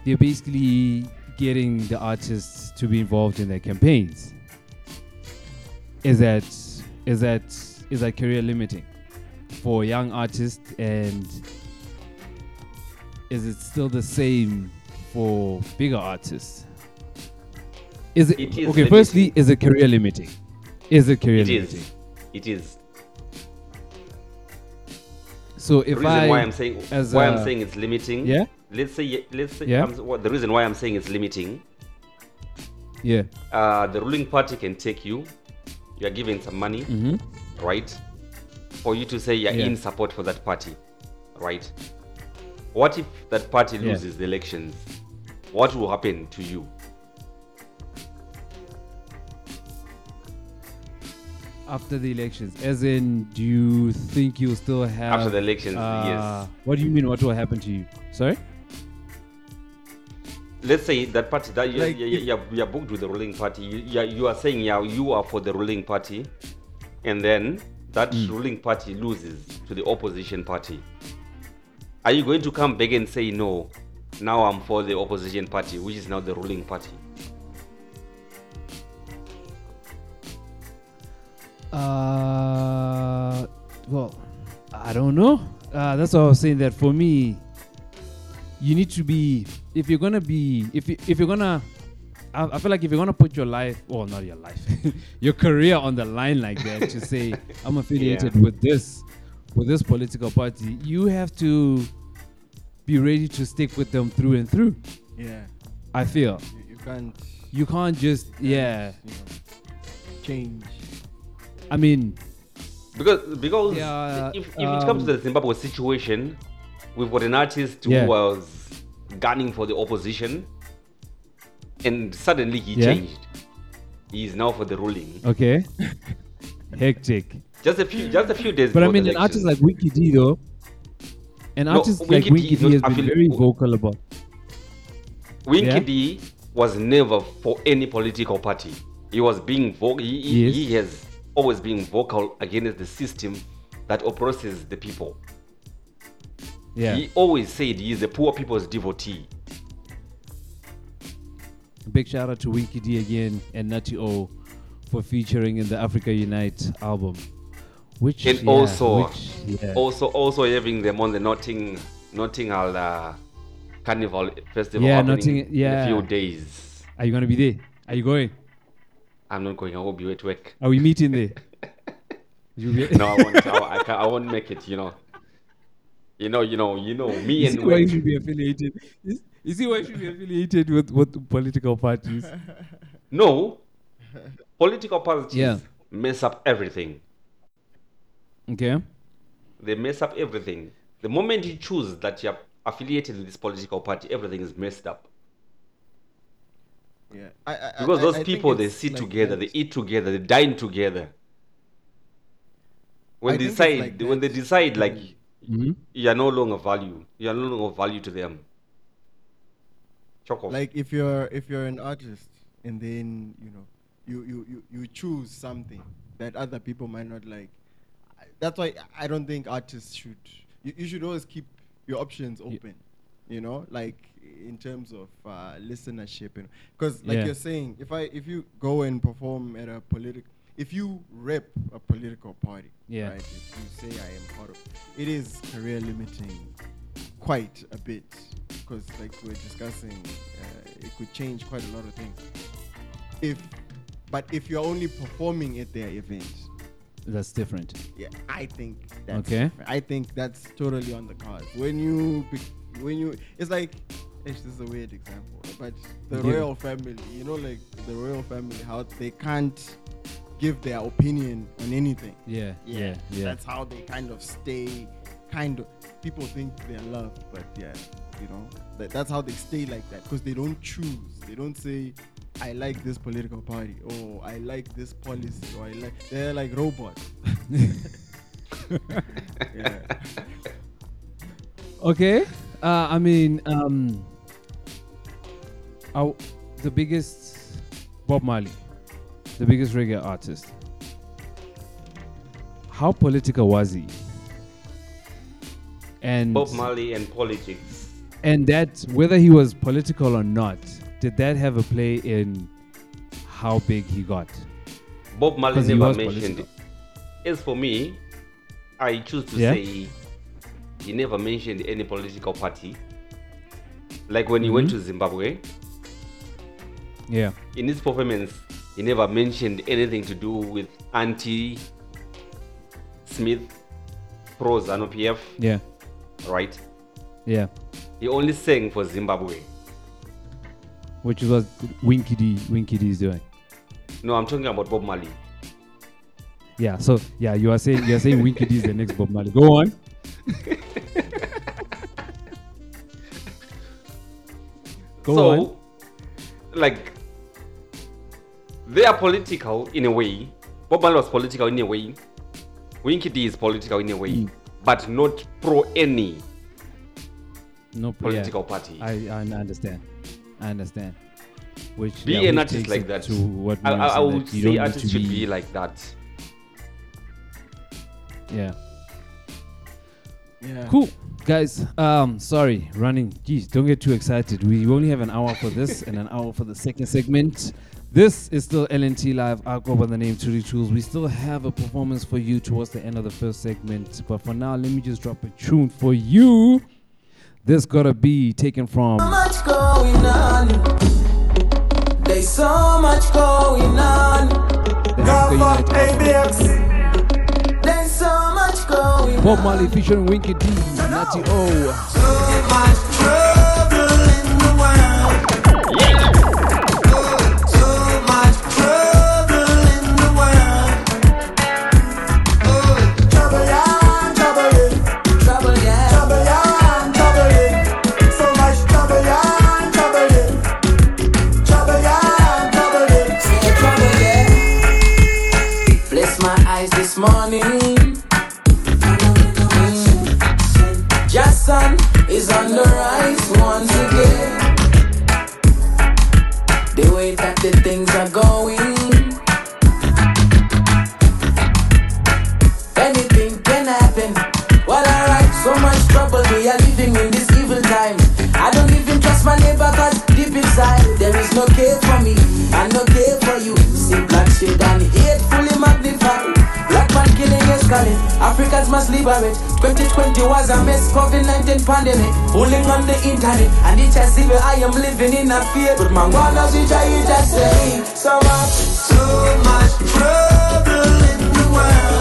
they're basically getting the artists to be involved in their campaigns. Is that is that is that career limiting for young artists and is it still the same for bigger artists? Is it, It is okay? Firstly, is it career limiting? Is it career It limiting? is. It is. So if the reason I, why I'm saying as why i I'm saying it's limiting. Yeah. Let's say let's say Yeah. What, the reason why I'm saying it's limiting. Yeah. Uh, the ruling party can take you. You are given some money, Mhm. right? For you to say you're Yeah. in support for that party, right? What if that party Yeah. loses the elections? What will happen to you? after the elections, as in, do you think you'll still have After the elections, uh, yes. What do you mean? What will happen to you? Sorry. let's say that party that you Like you you're, you're booked with the ruling party you, you're, you are saying yeah you are for the ruling party and then that Hmm. ruling party loses to the opposition party are you going to come back and say no now i'm for the opposition party which is now the ruling party Uh, well, I don't know. Uh, that's why I was saying that for me, you need to be if you're gonna be if you, if you're gonna. I, I feel like if you're gonna put your life, well, not your life, (laughs) your career on the line like that to say (laughs) I'm affiliated Yeah. with this, with this political party, you have to be ready to stick with them through and through. Yeah. I feel You, you can't you can't just yeah. you know, change. I mean, because because Yeah, if, if it comes to um, the zimbabwe situation we've got an artist Yeah. who was gunning for the opposition and suddenly he Yeah. changed he is now for the ruling okay, (laughs) hectic. just a few just a few days But I mean, the an artist like Winky D though, an No, like Winky D Winky is D has been very vocal about. Winky Yeah? D was never for any political party. He was being vocal. He, Yes. he has always been vocal against the system that oppresses the people. Yeah. He always said he is the poor people's devotee. Big shout out to Winky D again and Nutty O for featuring in the Africa Unite album, which And yeah, also, which, yeah. also, also having them on the Notting, Nottingham uh, Carnival Festival Yeah, Notting- in a few days. Are you gonna be there? Are you going? I'm not going. I will be at work. Are we meeting there? (laughs) No, I won't. I, I, can't, I won't make it. You know. You know. You know. You know. Me and why you should be affiliated. You you see why you should be affiliated with with political parties. No, political parties Yeah. mess up everything. Okay. They mess up everything. The moment you choose that you're affiliated with this political party, everything is messed up. Yeah. I, I, Because I- those I think people, they sit like together, that. they eat together, they dine together. When they decide, like when they decide, like Mhm. you are no longer value, you are no longer of value to them. Chock off. like if you're if you're an artist and then you know you you you, you choose something that other people might not like I- that's why i don't think artists should you, you should always keep your options open you know like in terms of uh, listenership and because like Yeah. you're saying if i if you go and perform at a political if you rep a political party Yeah. right if you say i am part of it is career limiting quite a bit because like we we're discussing uh, it could change quite a lot of things if but if you're only performing at their event That's different. yeah i think that's Okay. different. i think that's totally on the cards when you when you it's like this is a weird example but the Yeah. royal family you know like the royal family how they can't give their opinion on anything Yeah, yeah, yeah. that's how they kind of stay kind of people think they're loved but yeah you know that, that's how they stay like that because they don't choose they don't say i like this political party or i like this policy or i like they're like robots yeah (laughs) Okay. Uh, I mean, um, Our, the biggest Bob Marley, the biggest reggae artist. How political was he? And Bob Marley and politics. and that whether he was political or not, did that have a play in how big he got? Bob Marley never mentioned political. it. As for me, I choose to Yeah? say he never mentioned any political party. Like when he went Mhm. to Zimbabwe, Yeah. in his performance, he never mentioned anything to do with anti Smith, pro ZANU PF. Yeah. Right? Yeah. He only sang for Zimbabwe. Which is what Winky D Winky D is doing. No, I'm talking about Bob Marley. Yeah, so yeah, you are saying you are saying Winky D is the next Bob Marley. Go on. (laughs) Go so, on. like, they are political in a way. Bob Marley was political in a way. Winky D is political in a way, Mm. but not pro any No political yeah, party. I, I understand. I understand. Which be yeah, an which artist like that. To what I, I, means I that would you say don't need artists to should be- be like that. Yeah. Yeah. Cool. Guys, um, sorry, running. Geez, don't get too excited. We only have an hour for this and an hour for the second segment. This is still LNT Live. I'll go by the name Thuli Thulz. We still have a performance for you towards the end of the first segment. But for now, let me just drop a tune for you. This gotta be taken from So much going on. There's so much going on. Africa United There's so much going on. Bob Marley featuring Winky D, Nutty O. So much this morning. Jason is on the rise once again. The way that the things are going. Anything can happen. Well, alright, so much trouble. We are living in this evil time. I don't even trust my neighbor cause deep inside there is no care for me and no care for you. See black shade and hate fully magnified. Calling. Africans must liberate. 2020 was a mess. COVID 19 pandemic. Fooling on the internet. And it's as if I am living in a fear. But my one of the giants just saying so much, so much trouble in the world.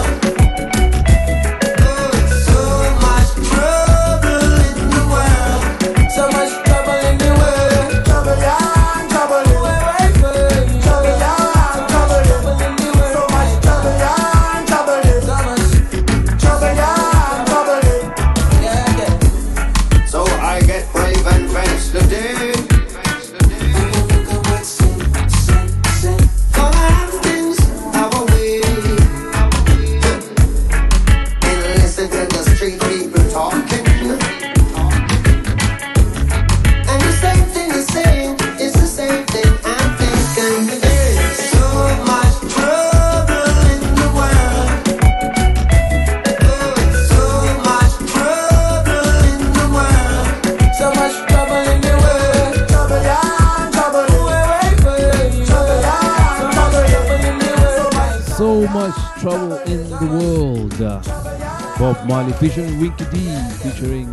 Featuring Winky D, featuring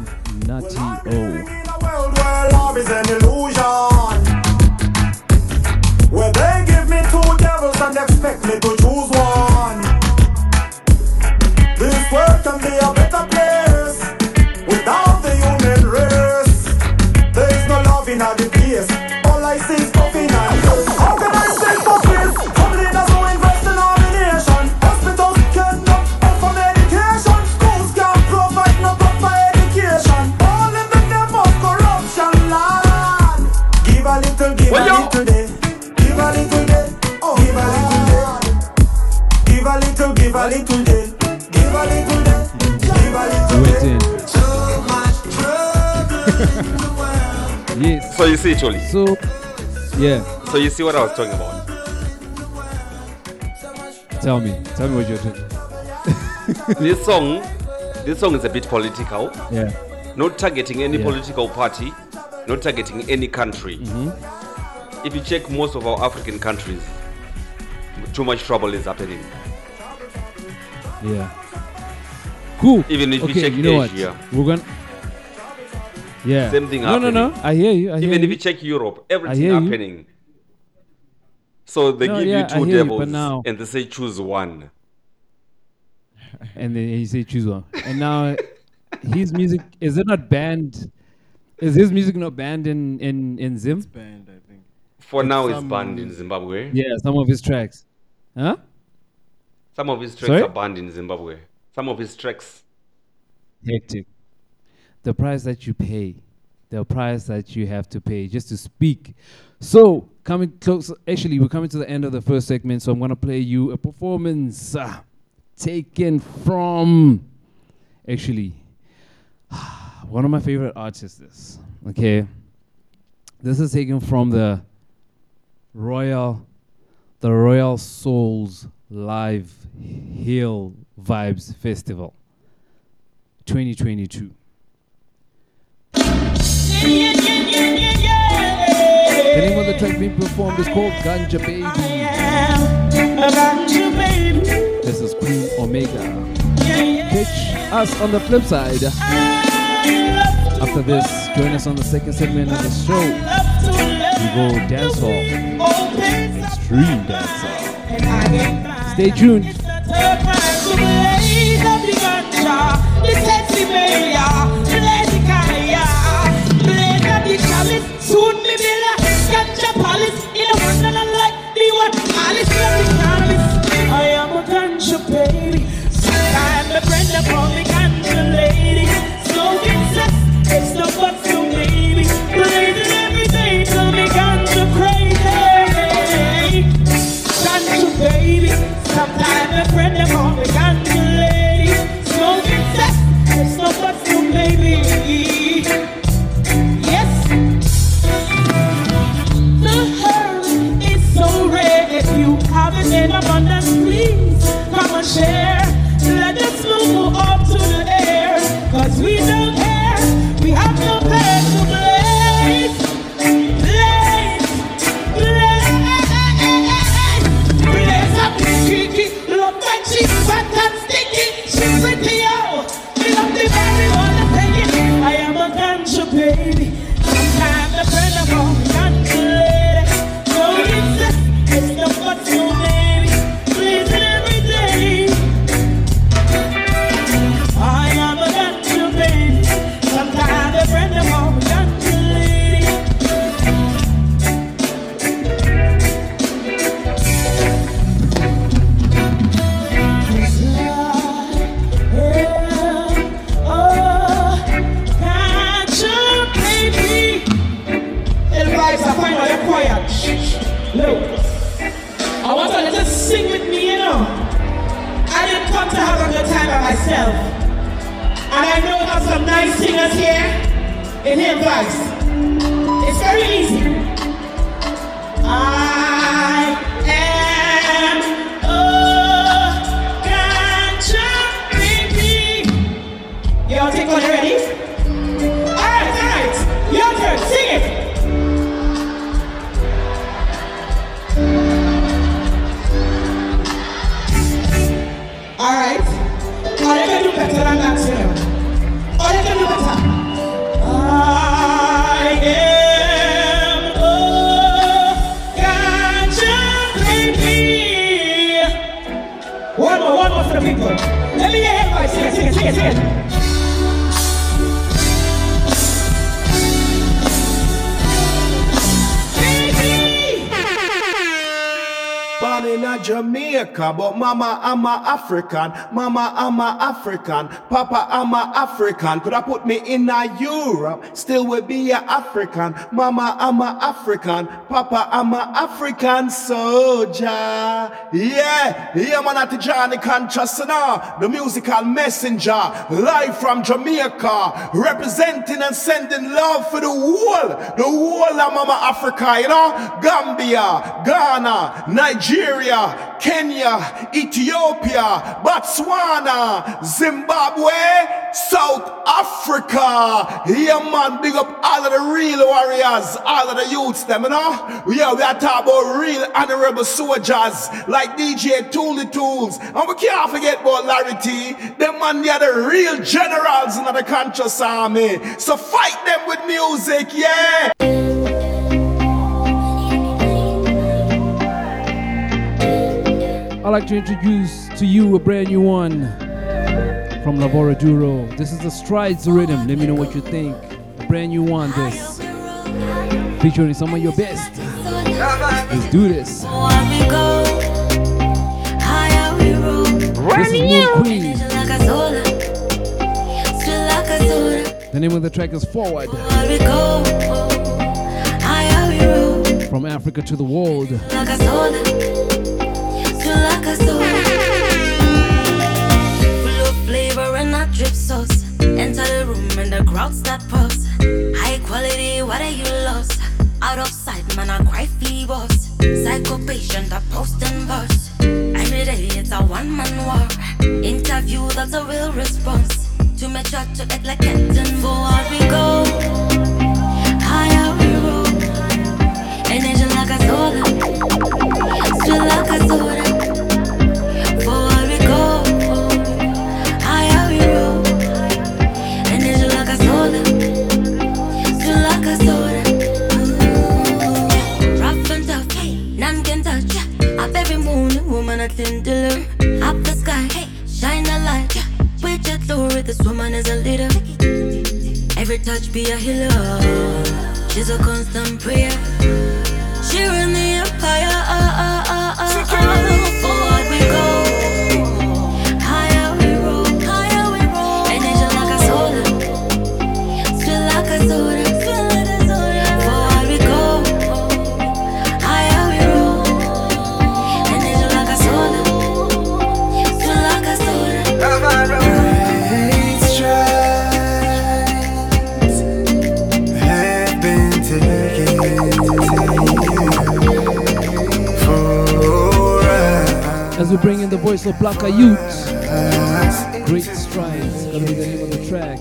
So much trouble in the world. Yes. So you see, Thuli. So Yeah. So you see what I was talking about. Tell me. Tell me what you're doing. (laughs) this song, this song is a bit political. Yeah. Not targeting any Yeah. political party, not targeting any country. Mhm. If you check most of our African countries, too much trouble is happening. Yeah. Cool. Even if you okay, check you know Asia. what? We're to Yeah. Same thing No, happening. no, no. no. I hear you. I hear Even you. if you check Europe, everything hear you. happening. So they No, give yeah, you two hear you, devils now- and they say choose one. and then he say choose one. And now (laughs) his music is it not banned? Is his music not banned in in in Zim? banned, I think. For Like now, it's banned in Zimbabwe. Yeah, some of his tracks. Huh? Some of his tracks Sorry? are banned in Zimbabwe. Some of his tracks. Hectic. The price that you pay, the price that you have to pay just to speak. So coming close. Actually, we're coming to the end of the first segment. So I'm gonna play you a performance uh, taken from. Actually, (sighs) one of my favorite artists. This okay. This is taken from the Royal, the Royal Souls Live Hill Vibes Festival, 2022. The name of the track being performed is called Ganja Baby. This is Queen Omega. Catch us on the flip side. After this, join us on the second segment of the show. We go dancehall, extreme dancehall. Stay tuned. Soon me build a ganja palace. In a wonderland like the one Alice African. Mama, I'm a African. Papa, I'm a African. Could I put me in a Europe? Still would be a African. Mama, I'm a African. Papa, I'm a African soldier. Yeah, yeah, man, at the Johnny Contrast now. Uh, the musical messenger, live from Jamaica, representing and sending love for the whole, the whole of Mama Africa, you know, Gambia, Ghana, Nigeria, Kenya, Ethiopia, Botswana, Zimbabwe, South Africa. Yeah, man, big up all of the real warriors, all of the youths, them, you know. Yeah, we are talking about real honorable soldiers like DJ Thuli Thulz. And we can't forget about Larry T. Them man, they are the real generals in the conscious army. So fight them with music, yeah. I'd like to introduce to you a brand new one from Lavoro Duro. This is the Strides Rhythm. Let me know what you think. A brand new one, this. Featuring some of your best. Let's do this. This is Moon Queen. The name of the track is Forward. From Africa to the world. Full of flavor and not drip sauce. Enter the room and the crowd start pause. High quality, what are you lost? Out of sight, man, I cry fevers. Psycho patient, I post and verse. Every day it's a one man war. Interview, that's a real response. To make sure to act like Captain Forward we go. Higher we roll. Energy like a soda. Sweet like a soda. Touch be a healer. She's a constant prayer. She run the empire. Ah, voice of Blacker Youth. Great strides. Gonna be the name of the track.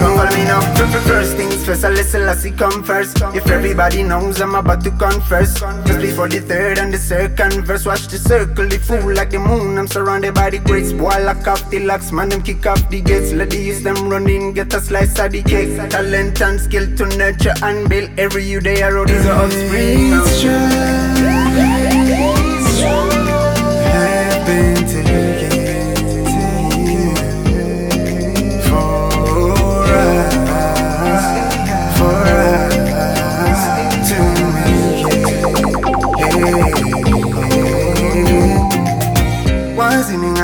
Don't follow me now. First things first, I listen, I see come first. If everybody knows I'm about to confess. Just before the third and the second verse, watch the circle, the fool like the moon. I'm surrounded by the greats. Boy, lock off the locks, man, them kick off the gates. Let the youth them run in, get a slice of the cake. Talent and skill to nurture and build. Every you they are these are offspring.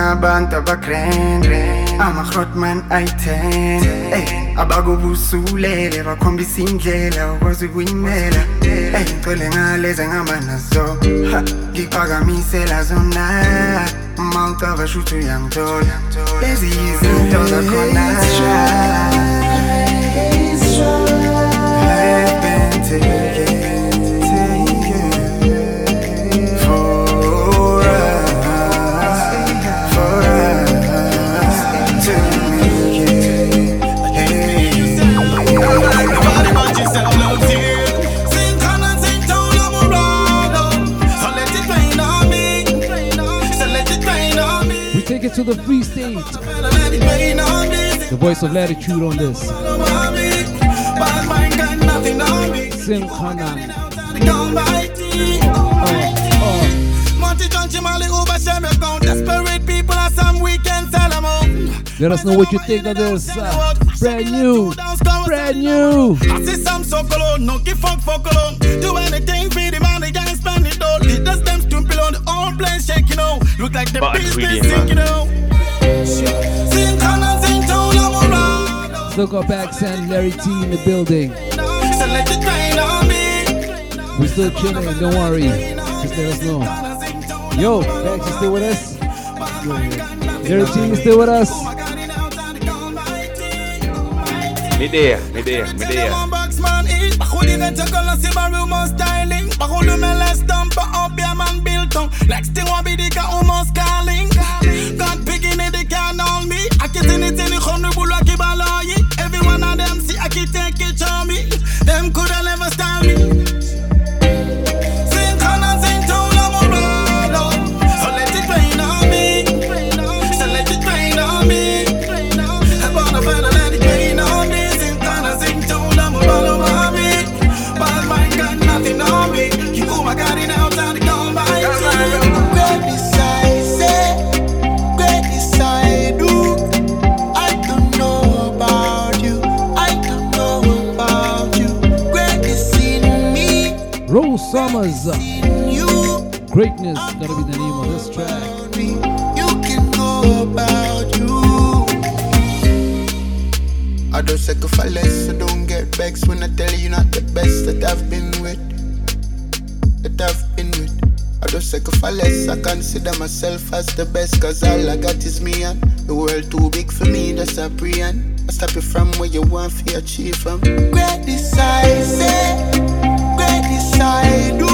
Abantu abakrendre amakrot man ayiten Ey, abakubusulele bakhombisa indlela ukwazi ukuyimela Ey, ngicele ngaleze ngamanazo Ha, ngiphakamisela zona. Uma ucaba shuthu uyangithola. Lezi yizinto zakhona. Have been taken, to the free state. The voice of latitude on this. Sim Solomon. Let us know what you think of this. uh, brand new. Brand new. I see some so cologne, no give fuck for cologne. Do anything for the money, can't spend it all. The Bad business reading, sink it man. out. Sing on and sing down, I'm around. Still got Bax and Larry T in the building. So let it rain on me. We're still chilling, don't worry. Just let us know. Yo, Bax, you still with us? Larry T, you still with us? Me there, me there, me there. Bajo direct color si barrio mo styling. Bajo le me less dump up ya man built on. Next thing wa be the ka almost calling. God picking it, they can all me. I can send it in the khonu bulu ki balayi. Every one of them see I can take it on me. Them coulda never Greatness, gotta be the name of this track. you can go about you. I don't sacrifice less, so don't get vexed when I tell you not the best that I've been with. That I've been with. I don't sacrifice less, I consider myself as the best, cause all I got is me and the world too big for me, that's a pre I stop you from where you want to achieve from. Great say, great beside,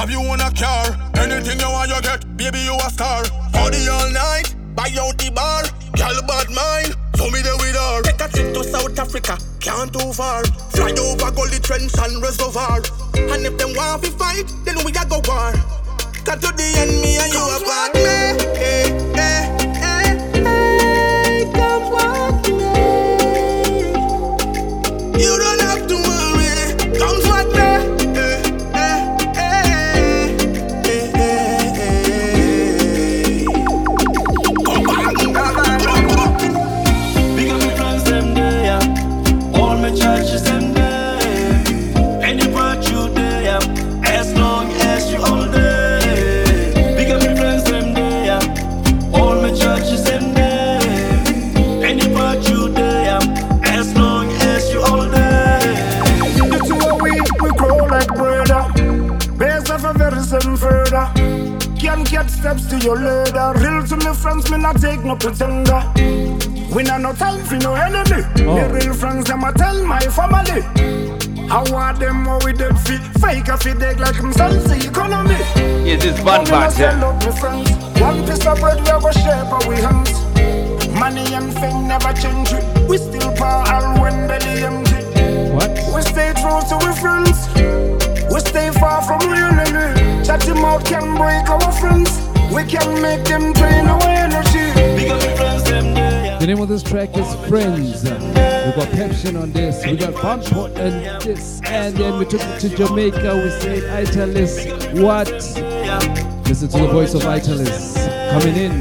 have you own a car. Anything you want, you get. Baby, you a star. Party all night, buy out the bar. Girl, bad mind, so me there with her. Take a trip to South Africa, can't too far. Fly over Gully Trench and Reservoir. And if them want to fight, then we a go war. Cut to the end, me and you a part. Me, eh, eh, You steps to your ladder. Real to me friends, me not take no pretender. We not no time for no enemy. The oh. real friends, them I tell my family. I want them more with them feet. Fake a fit deck like himself, the economy. Yes, it's bad Money part, yeah. out me friends. One piece of bread, we go share for we hands. Money and fame never change it. We still power all when belly empty. What? We stay true to our friends. We stay far from real enemy. Chat him out can break our friends. We can make them drain our energy. Because we friends them there. The name of this track is Friends. We got Pepsin on this. We got Bunpot and this. And then we took it to Jamaica. We said Italis. What? Listen to the voice of Italis coming in.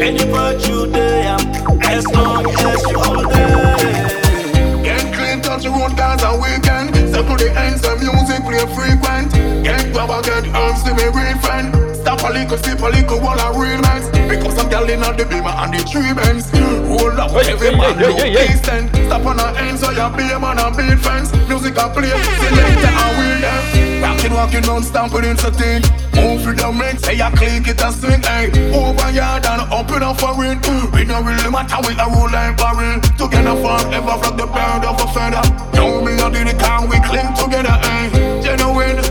Any virtue there, as long as you hold there. Get clean, touch the road, dance and weekend. Circle the ends and music play frequent. Get grab and get herbs to me real friend. Stop a little, sip a little, while I real max. Because I'm yelling at the beamer and the tree bends. Roll up, every man look decent. Stop on the ends so you be a man and beat fence. Music (laughs) I play, selector and we there. Rockin', walking non-stop with instant Move with the mix, say I click it and swing, hey Over yard and up in a foreign We don't really matter, we a roll like barrel Together forever, flock the bird of a feather Don't me and the car, we cling together, hey Genuine,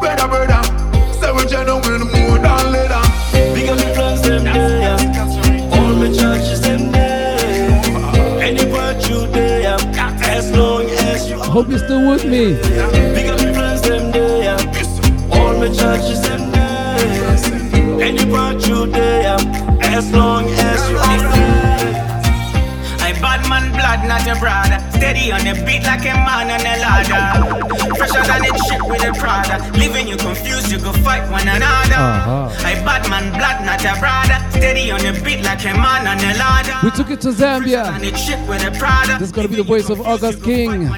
better, better Hope you're still with me. Because we friends them there. All my churches them there. Any virtue there, as long as you I bad man blood, not a brother. Steady on the beat like a man on a ladder. Fresher than a chick with a Prada. Leaving you confused, you go fight one another. Uh-huh. I bad man blood, not a brother. Steady on the beat like a man on a ladder. We took it to Zambia. And a chick with a Prada. This is gonna be the voice of August King.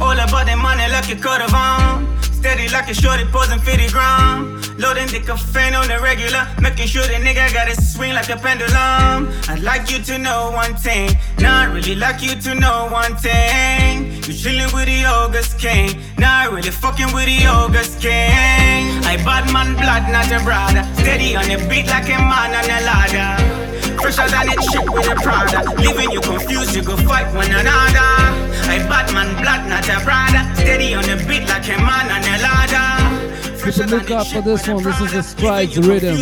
All about the money like you could have. Steady like a shorty posing for the ground. Loading the caffeine on the regular, making sure the nigga got it swing like a pendulum. I'd like you to know one thing, not really like you to know one thing. You chillin' with the August King, not really fucking with the August King. I bad man blood, not a brother. Steady on the beat like a man on a ladder. Fresher than a chick with a Prada. Leaving you confused, you go fight one another. I bad man blood, not a brother. Steady on the beat like a man on a ladder. Keep a lookout for this one. This is the Strides rhythm.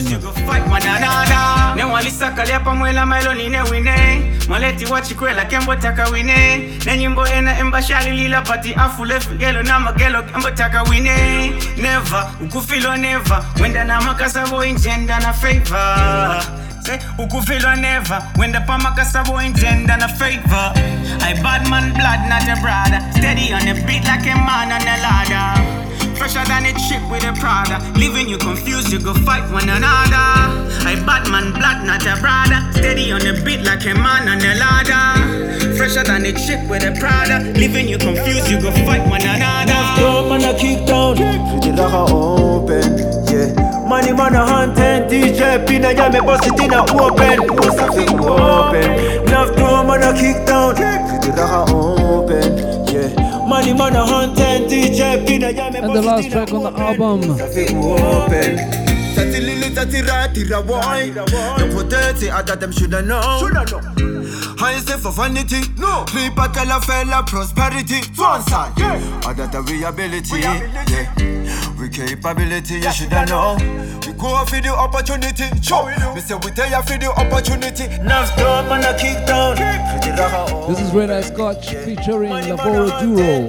fight one another. Ne walisakalia pamwela mailoni ne wine mwaleti wachikwela kembo taka wine ne nyimbo ena embashali lila pati afule figelo na magelo kembo taka wine never ukufilo never wenda na makasabo injenda na favor Say, ukufilwa never wenda pamakasabo intenda na favor I bad man blood not a brother steady on the beat like a man on a ladder Fresher than a chick with a Prada. Leaving you confused, you go fight one another. I bad man blood, not a brother. Steady on the beat like a man on a ladder. Fresher than a chick with a Prada. Leaving you confused, you go fight one another. Throw man a kick down, like a open, yeah. Money man a hunting, DJ Pina, yeah, me bust it in a open, bust it open. Enough throw man a kick down, pretty like a open, yeah. Money man a hunting, DJ Pina, yeah, me And the last track on the album. open. Tati lili tati rati ra boy Don't put dirty, I thought them shoulda know Shoulda know I ain't say for vanity. No. Sleep a tell a fella prosperity. One side yeah. I got the reliability Yeah. We capability, you shoulda know. We go for the opportunity. Show oh, Me say we tell you for the opportunity. Enough throw man a kick down, pretty like a This is Red Eye Scotch featuring Lavoro Duro.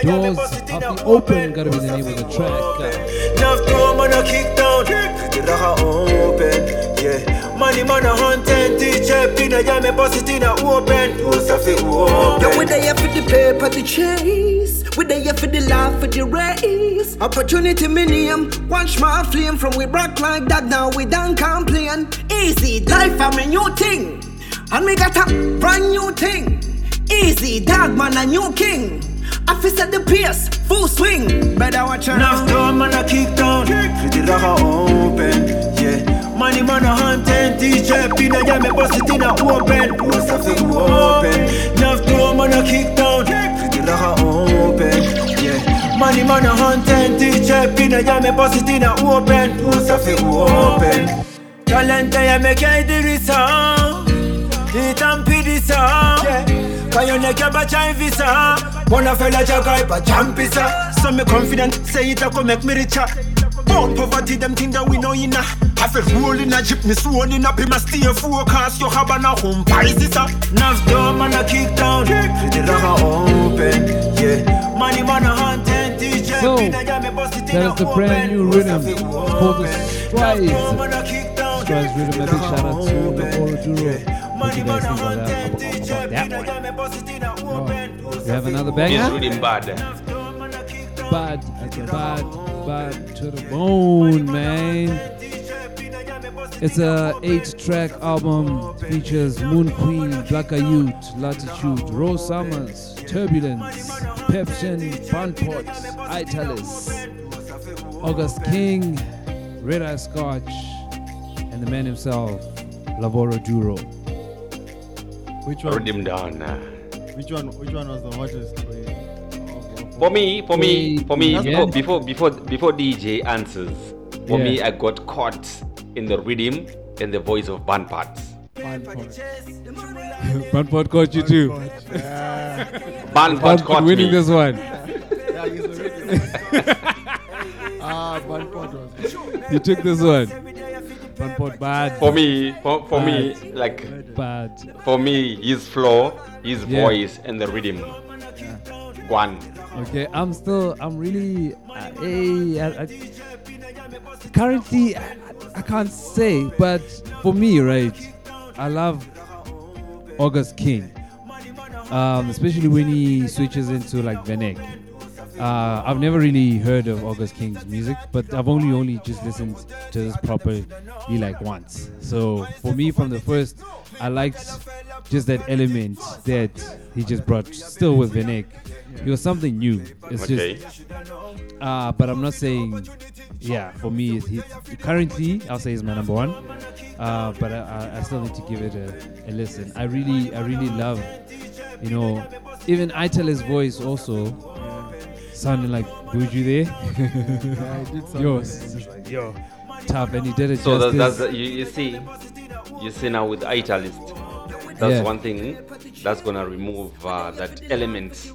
Doors of the Open, gotta be the name of the track. Enough throw man a kick down, pretty like a open, yeah. Money man a hunting, DJ Pina, yeah, me bust it in a open, it open. Yo, we there for the paper, the chase. We there for the laugh, for the race. Opportunity minimum, watch my flame from we rock like that. Now we don't complain. Easy life, I'm a new thing, and we got a brand new thing. Easy dog man, a new king. Officer the pace, full swing. Better watch out. Enough throw man a kick down, pretty a open. Money man a hunting, DJ Pina, yeah, me bust it in a open, bust it open. Enough throw man a kick down, pretty like a open, yeah. Money man a hunting, DJ Pina, yeah, me bust it in a open, bust it open. Talent yeah, me guide the song, it and pity song, yeah. Kayoneke bacha visa? Wanna fella jagay pa jampisa So me confident say it a go make me richer Born poverty, them think that we know in a. I feel roll in a jeepney, sworn up in my stay forecast. You have an a home prices up. Nav dumb and a kick down. Pretty rubber open, yeah. Money man a hunt and DJ. So, that is the brand new rhythm. It's called the Strides. Strides rhythm. A big shout out to the Oro Duro. What do you guys think about that, about that one? Oh, you have another banger? It's really bad. Bad, bad, bad to the bone, man. It's a eight-track album. Features Moon Queen, Black Youth, Latitude, Rose Summers, Turbulence, Pepsin, Bunpot, Italis, August King, Red Eye Scotch, and the man himself, Lavoro Duro. Which one? Rhythm down. Which one? Which one was the hottest for you? For me, for me, for me, Yeah. before, before, before, before DJ answers, for Yeah. me, I got caught in the rhythm and the voice of Band Parts. Bunpot caught you too. Bunpot (laughs) caught winning me. this one. (laughs) Yeah, he's already. (laughs) ah, one pot was. You took this one. Bunpot bad. For me, for, for me, like Bad. for me, his flow, his Yeah. voice, and the rhythm. One. Okay, I'm still, I'm really, uh, hey, I, I, currently, I, I can't say, but for me, right, I love August King, um, especially when he switches into like Venek. Uh, I've never really heard of August King's music, but I've only only just listened to this properly like once. So for me, from the first, I liked just that element that he just brought. Still with Venek, it was something new. It's Okay. just, uh, but I'm not saying, yeah. For me, he, he- currently, I'll say he's my number one. Uh, but I, I, I still need to give it a, a listen. I really, I really love, you know, even Itala's voice also sounding like Buju there. Yeah, he did (laughs) sound yo, like it's just like, yo, tough, and he did it So that, that's you, you see, you see now with Italist, that's Yeah. one thing that's gonna remove uh, that element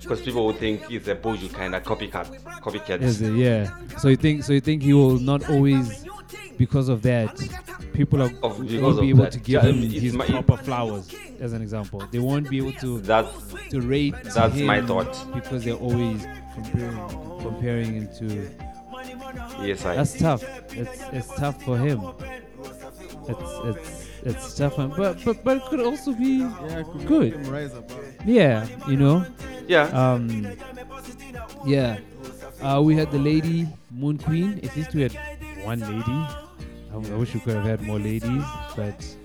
because people will think he's a Buju kind of copycat, copycat. It? Yeah. So you think? So you think he will not always, because of that, people are Of- won't be able that. to give Yeah, him his my- proper flowers, as an example. They won't be able to. That's to rate. that's my thought. Because they're always comparing, comparing him to. Yes, I. That's tough. It's it's tough for him. It's it's it's tough, for but but but it could also be Yeah, could good. Yeah, you know. Yeah. Um. Yeah. Uh, we had the lady Moon Queen. At least we had one lady. I, I wish we could have had more ladies, but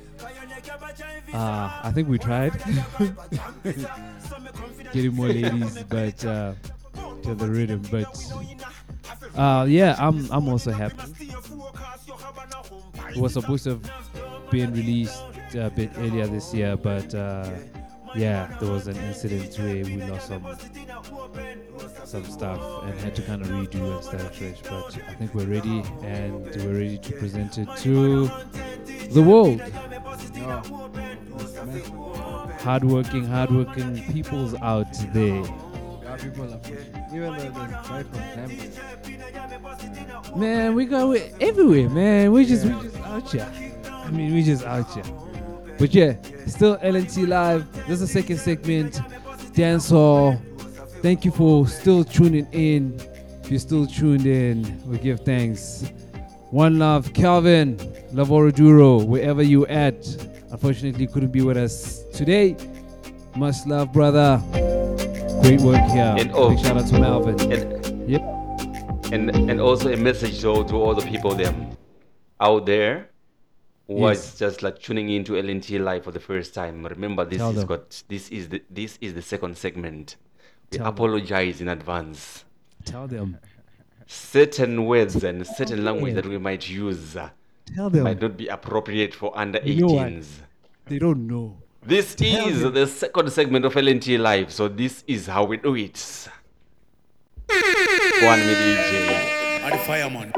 uh, I think we tried (laughs) getting more ladies, but uh, to the rhythm. But uh, yeah, I'm I'm also happy. It was supposed to have been released a bit earlier this year, but uh, yeah, there was an incident where we lost some some stuff and had to kind of redo and start fresh. But I think we're ready and we're ready to present it to the world. Yeah. Hardworking, hardworking peoples out there. Yeah, people are pushing. Even the, the guy from Zambia. Man, we go everywhere, man. We just we just out here. I mean, we just out here. But yeah, still LNT live. This is the second segment. Dance hall. Thank you for still tuning in. If you're still tuned in, we give thanks. One love, Calvin, Lavoro Duro, wherever you at. Unfortunately, couldn't be with us today. Much love, brother. Great work here. And oh, Big shout out to Melvin. And, yep. And and also a message to, to all the people them out there who Yes. are just like tuning into LNT live for the first time. Remember, this Tell is them. got this is the this is the second segment. We Tell them. apologize in advance. Tell them. Certain words and certain language that we might use Tell them. might not be appropriate for under You know 18s. They don't know. This Tell is the second segment of LNT Live, so this is how we do it. Go on, me DJ. I'm the fireman.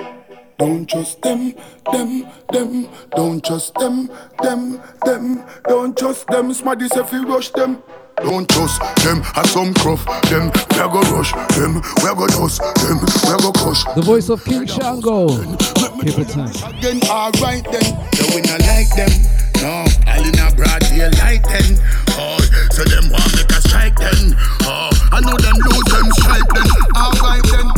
Don't trust them, them, them. Don't trust them, them, them. Don't trust them. Smarty if you rush them. Don't trust them as some cruff. Them we a go rush. Them we a go dust. Them we a go crush. The voice of King Shango. Keep it time. Again, alright then. So we not like them. No, all in a broad daylight then. Oh, so them want make a strike then. Oh, I know them lose them strike then. Alright then.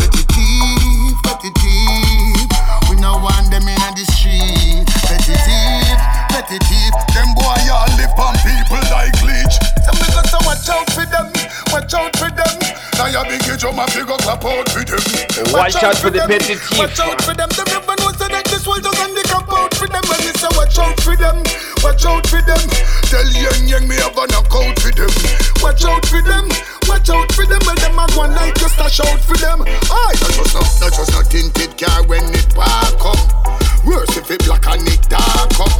Petty thief, petty thief. We no want them in the street. Petty thief, petty thief. Them boy all live on people like leech. So me got to watch out for them. Watch out for them. Now you big age, my figure clap out for them. Watch out for the them. petty thief. Watch out for them. Them never know say that this world doesn't the cap out for them. And me say watch out for them. Watch out for them. Tell young young me have a knock out for them. Watch out for them. Watch out for them. And them a go and like just a shout for them. Aye, not just no, not just no tinted car when it park up. Worse if it black and it dark up.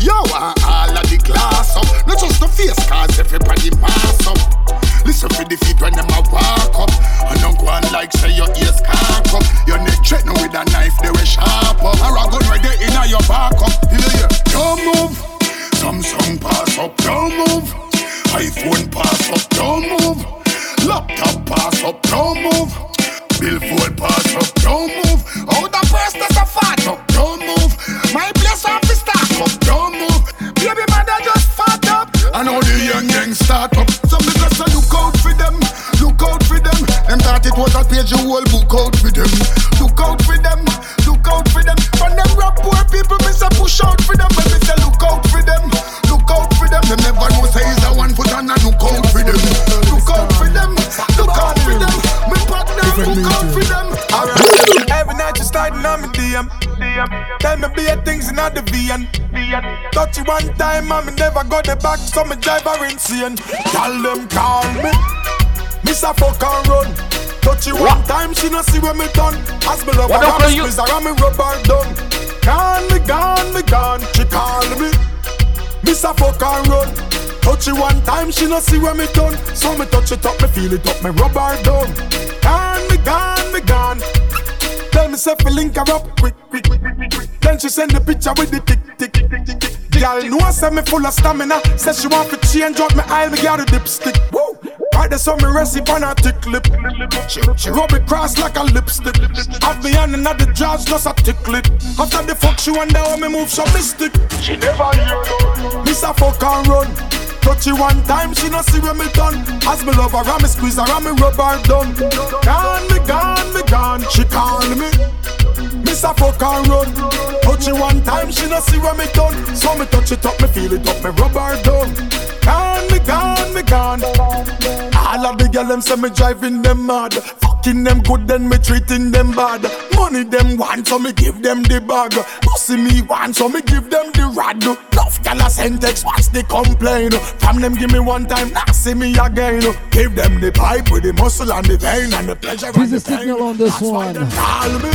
Yo, want all of the glass up. Not just the face cause everybody mass up. Listen for the feet when them a walk up. And don't go on like say your ears cock up. Your neck threaten with a knife, they will sharp up. Or a gun ready in your back up. Yeah. Don't move. Samsung pass up, don't move. iPhone pass up, don't move. Laptop pass up, don't move. Billboard pass up, don't move. All the press that's a fat up, don't move. My place off the stack up, don't young gang start up. So me just say look out for them, look out for them. Them thought it was a page, you whole book out for them. Look out for them, look out for them. From them rap poor people, me say push out for them. But me say look out for them, look out for them. Them never know say it's a one foot and a look out for them. Look out for them, look out for them. Me partner, look out for them. Alright. Every night you starting on me DM. Tell me be things in the VN. Touch you one time, and me never got the back, so me drive her insane. Tell them call me. Miss a fuck and run. Touch you one time, she no see when me done. As me love up, I'm you? squeeze her, and me rub her down. Gone, me gone, me gone. She call me. Miss a fuck and run. Touch you one time, she no see when me done. So me touch it up, me feel it up, me rub her down. Gone, me gone, me gone. Tell me say link her up quick, quick, quick, quick, quick. Then she send the picture with the tick, tick, tick, tick, tick. Girl know say me full of stamina. Say she want to change up me aisle, me got a dipstick. Woo! Right there, so me recipe on her thick lip. She, she rub it cross like a lipstick. Have me hand in the jaws, just a tickle it. After the fuck, she wonder how me move so mystic. She never hear no. Miss a fuck and run. Touch you one time, she no see when me done. As me love her, and me squeeze her, and me rub her down. Gone, me gone, me gone. She call me. Miss a fuck and run. Touch you one time, she no see when me done. So me touch it up, me feel it up, me rub her down. Gone, me gone, me gone. All of the girl them say me driving them mad. Fucking them good, then me treating them bad. Money them want, so me give them the bag. Pussy me want, so me give them the rad. Enough gal a send text, watch the complain. From them give me one time, now see me again. Give them the pipe with the muscle and the vein and the pleasure Here's the a signal on this one. Call me.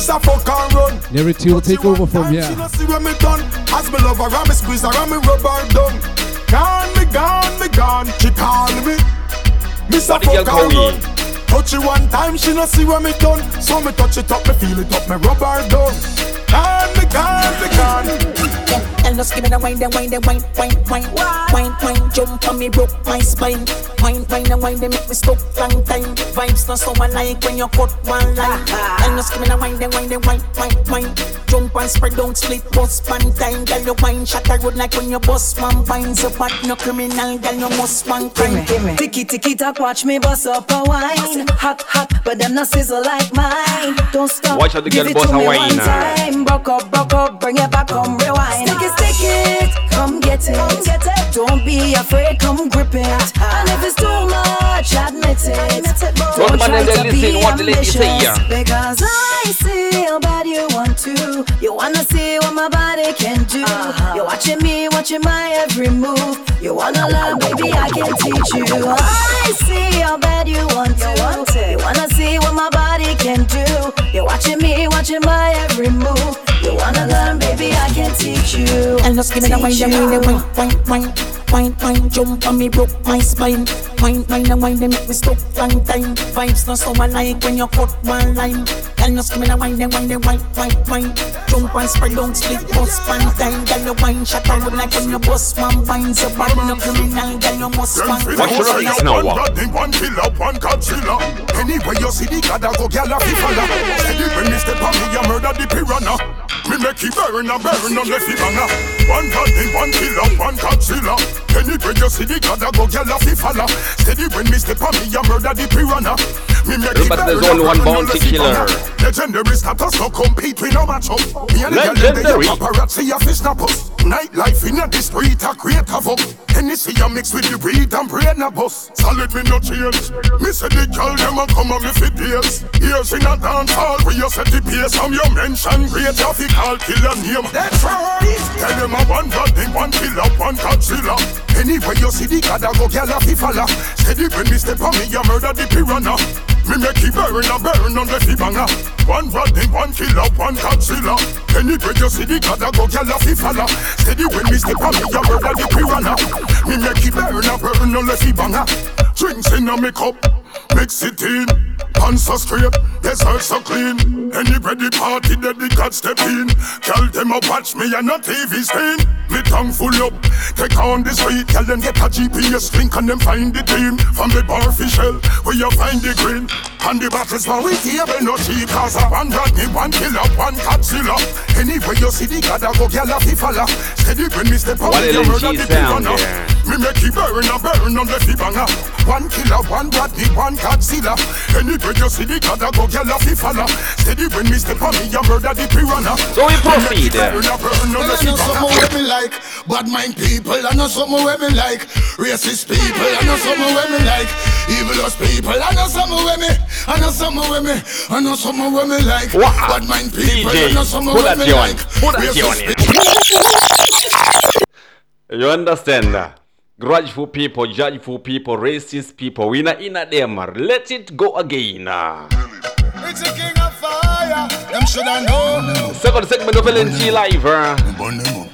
A fuck and run. Lyric 2 will take over from here. She no see when me done. As me love her, and me squeeze her, and me rub her down. Gone, me gone, me gone. She call me. Miss a What the girl fuck call and run. Touch it one time, she no see what me done. So me touch it up, me feel it up, me rub her down. Gone, me gone, me gone. And just give me the wine, the wine, the wine, wine, wine, wine, wine, jump on me, broke my spine. Wine, wine, and wine, they make me stop long time. Vibes not so alike when you cut one line. And just give me the wine, the wine, the wine, wine, wine, jump and spread, don't split, bust one time. Girl, your wine shot a road like when you bust one binds. You bad, no criminal, girl, you must one crime. Ticky ticky tock, watch me bust up a wine. Hot hot, but them not sizzle like mine. Don't stop. Watch how the give girl it bust to a me wine, one time. Buck up, buck up, bring it back, come rewind. Stick it, stick it, come get it. Don't be afraid, come grip it. And if it's too much, admit it. Don't Don't try to be what the lady say, ambitious. Because I see how bad you want to. You wanna see what my body can do. Uh-huh. You're watching me, watching my every move. You wanna learn, baby, I can teach you. I see how bad you want to. You wanna see what my body can do. You're watching me, watching my every move. You wanna learn, baby, I can teach you. And just give me the wine, Teach the wine, the you. wine, wine, wine. jump on me, broke my spine. Wine, wine, and wine, they make me stuck long time. Vibes not so alike when you cut one line. Girl, no screaming and wine, then wine, then wine, wine, wine. Jump and spread, don't split, bust one time. Girl, you wine, shut out like when you bust one vines. Your body no criminal, girl, you must one. Watch your eyes now, One bad one killer, one Godzilla. Anyway, you see the god, I go a fi follow. Steady when me step on me, you murder the piranha. Me make it burn and burn on the fi banger. One bad thing, one killer, one Godzilla. You see the god, I go gyal a fi follow. Steady when me step on me, you murder the piranha. Me make it burn and burn on bounty the fi killer. Legendary status, no compete, we no match up. Me and the gyal them, they Legendary. a paparazzi, a fi snap us. Nightlife in the street, a create havoc. Hennessy a mix with the weed and brain a bus. Solid me no change. Me say the girl them a come and me fit days. Years in a dance hall where you set the pace. Some you mention great fi call killer name. That's right. Tell them a one bad thing, one killer, one Godzilla. Anyway you see the god a go gyal a fi follow. Steady when me step on me, you murder the piranha. Me make it burn and burn on the fi banger. One bad thing, one killer, one Godzilla. Anyway you see the god a go gyal a fi follow. Steady when me step on me, you murder the piranha. Me make it burn and burn on the fi banger. Drinks in a me cup, mix it in. Pants so straight, dessert so clean. Anybody party that the God step in. Tell them a watch me and a TV screen. Me tongue full up, take on the street. Tell them get a GPS link and them find the team. From the bar fi shell, where you find the green. And the battles for we table no cheap. Cause a one Rodney, one killer, one Godzilla. Anyway you see the God a go gyal a fi follow. Steady when me step out, What you LNG murder the sound piranha. there? Me make it burn and burn on the fi banger. One killer, one Rodney, one Godzilla. Anyway you see the God a go gyal a fi follow. Steady when me step on me, you murder the piranha. So we proceed. Burn and burn on Well, the I know fi something banger. where me like Bad mind people, I know something where me like Racist people, I know something where me like Evilous people, I know something where me I know something where me I know something where me like Bad mind people, I know something where me Pulazione, like pulazione. You understand? that? Grudgeful people, judgeful people, racist people, we not in a them. Let it go again. It's a king of fire Them shoulda know Second segment of LNT Live.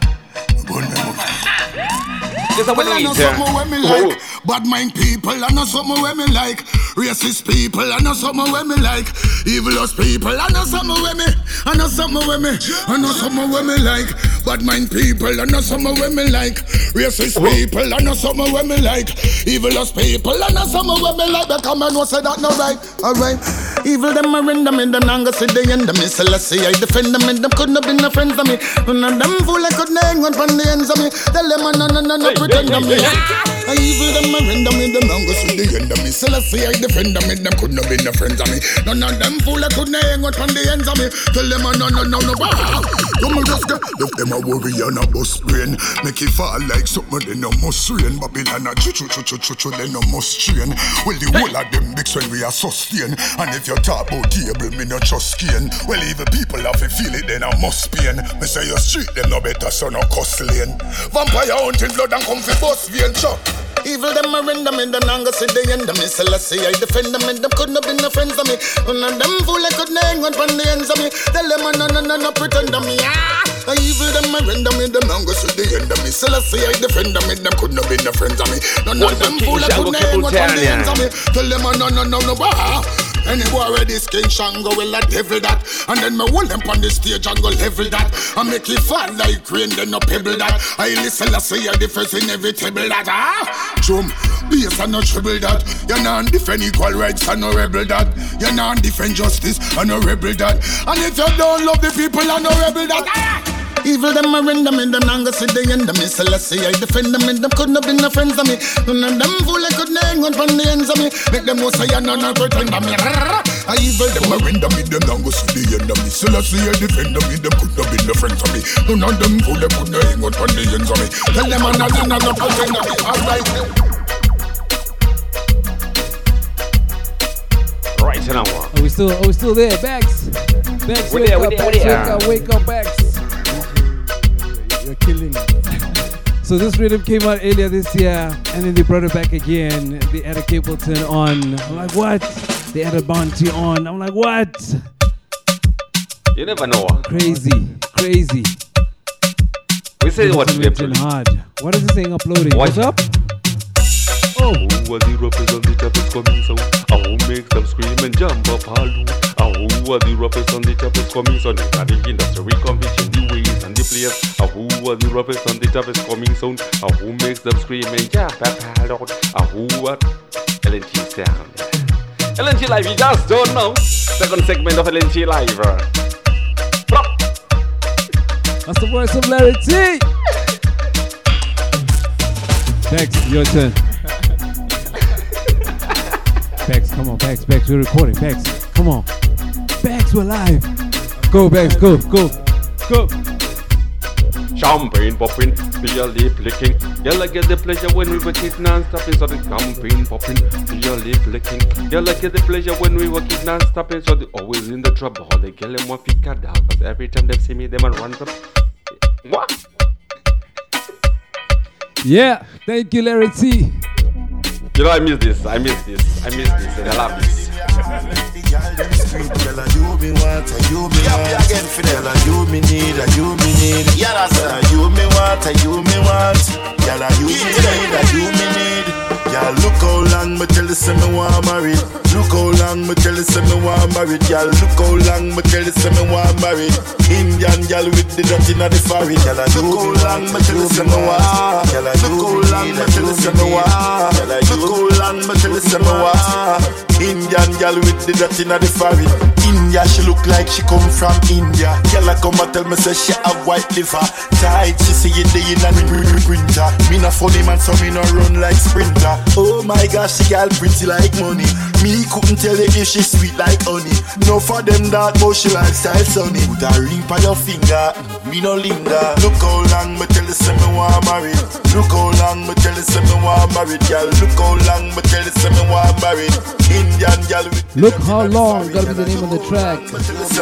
Is what Well, I know need. uh. something where me like Bad mind people, I know something where me like Racist people, I know something where me like. Evilous people, I know something where me I know something where me I know something where me like. Bad mind people, I know something where me like. Racist people, I know something where me like. Evilous people, I know something where me like. Because I know say that no right, alright. Evil them a render me, them nanga see the end of me. Celestia, I defend them and them couldn't have been no friends of me. None of them fool I couldn't hang on from the ends of me. Tell them no, no, no, no, pretend of me I evil them a render me, them. Nanga see the end of me. Celestia, I defend them and them. Couldn't have been no friends of me. None of them fool I couldn't hang on from the ends of me. Tell them oh, no, no, no, no, bah. You me just get, left them a worry and a bus brain Make it fall like something they no must rain Babylon a chu chu chu chu chu chu they no must train Well the whole of them mix when we are sustain. And if you talk about table me no trust skin. Well even people have to feel it then I must pain. Me say your street them no better so no cuss lane. Vampire hunting blood and come fi bust vein chop Evil them a render me, them nanga see the end of me. Celestia, I defend them and them couldn't have been no friends of me. None of them fool I couldn't hang on from the ends of me. Tell them no, no, no, no, pretend of me. Ah. I evil them a render me, them nanga see the end of me. Celestia, I defend them and them couldn't have been no friends of me. None of them fool I couldn't hang on from the ends of me. Tell them no, no, no, no, bah any boy ready King Shango will a devil that. And then me hold them on the stage and go level that. And make it fall like rain then no pebble that. I listen I say the first in every table that ah. Drum, bass and no treble that. You're not defend equal rights and no rebel that. You're not defend justice and no rebel that. And if you don't love the people and no rebel that ah Evil them a render me, them nanga see the end of me Celestia, I defend them and them couldn't have been no friends of me None of them fool I couldn't hang on from the ends of me Make them know say I no no pretend of me I evil them a render me, them nanga see the end of me Celestia, I defend them and them couldn't have been no friends of me None of them fool I couldn't hang on from the ends of me Tell them I no no no no pretend of me Alright Right now. Are we still? Are we still there? Bags, bags. We're wake there, up, we're there, Bags, we're there. wake up, wake up, bags. You're killing So this rhythm came out earlier this year, and then they brought it back again. They added Capleton on. I'm like, what? They added Bounty on. I'm like, what? You never know. Ah. Crazy, crazy. We say what we in hard. What is this thing uploading? What? What's up? Oh, who are the roughest on the toughest coming soon? Ah, who makes them scream and jump up halloo? Ah, who are the roughest on the toughest coming soon? Now the industry conviction the ways and the players. Ah, who are the roughest on the toughest coming soon? Ah, who makes them scream and jump up halloo? Ah, who LNT sound? LNT live, you just don't know. Second segment of LNT live. That's the voice of Larry T. Bex, your turn. Bex, come on, Bex, Bex, we're recording. Bex, come on. Bex, we're live. Go, Bex, go, go, go. Champagne popping, feel lip licking. Girl, I get the pleasure when we work it non-stop. So the champagne popping, feel lip licking. Girl, I get the pleasure when we work it non-stop. So they always in the trouble. They girl them to cut out. Cause every time they see me, them and run up. What? Yeah, thank you, Larry T. You know, I miss this. I miss this. I miss this. And I love this. Girl, you me want, you me want. again for Girl, you me need, you me need. Yeah, that's it. You me want, you me want. Girl, you me need, you me need. Girl, look how long me tell you say me want married. Look how long me tell you say me want married. Girl, look how long me tell you say me want married. Indian girl with the dot inna the forehead. Look how long me tell you say me want. Look how long me tell you say me want. Look how long me tell you say me want. Indian girl with the dot inna the forehead. India, she look like she come from India. Girl, I come and tell me say she have white liver. Tight, she say it day in a winter. Me not funny man, so me no run like sprinter. Oh my gosh, she girl pretty like money. Me couldn't tell if she sweet like honey. No for them that, but she lifestyle sunny. Put a ring by your finger, me no linger. Look how long me tell you say me want married. Look how long me tell you say me want married, girl. Look how long me tell you say me want married. Indian girl Look how long, gotta be the name of the track. This is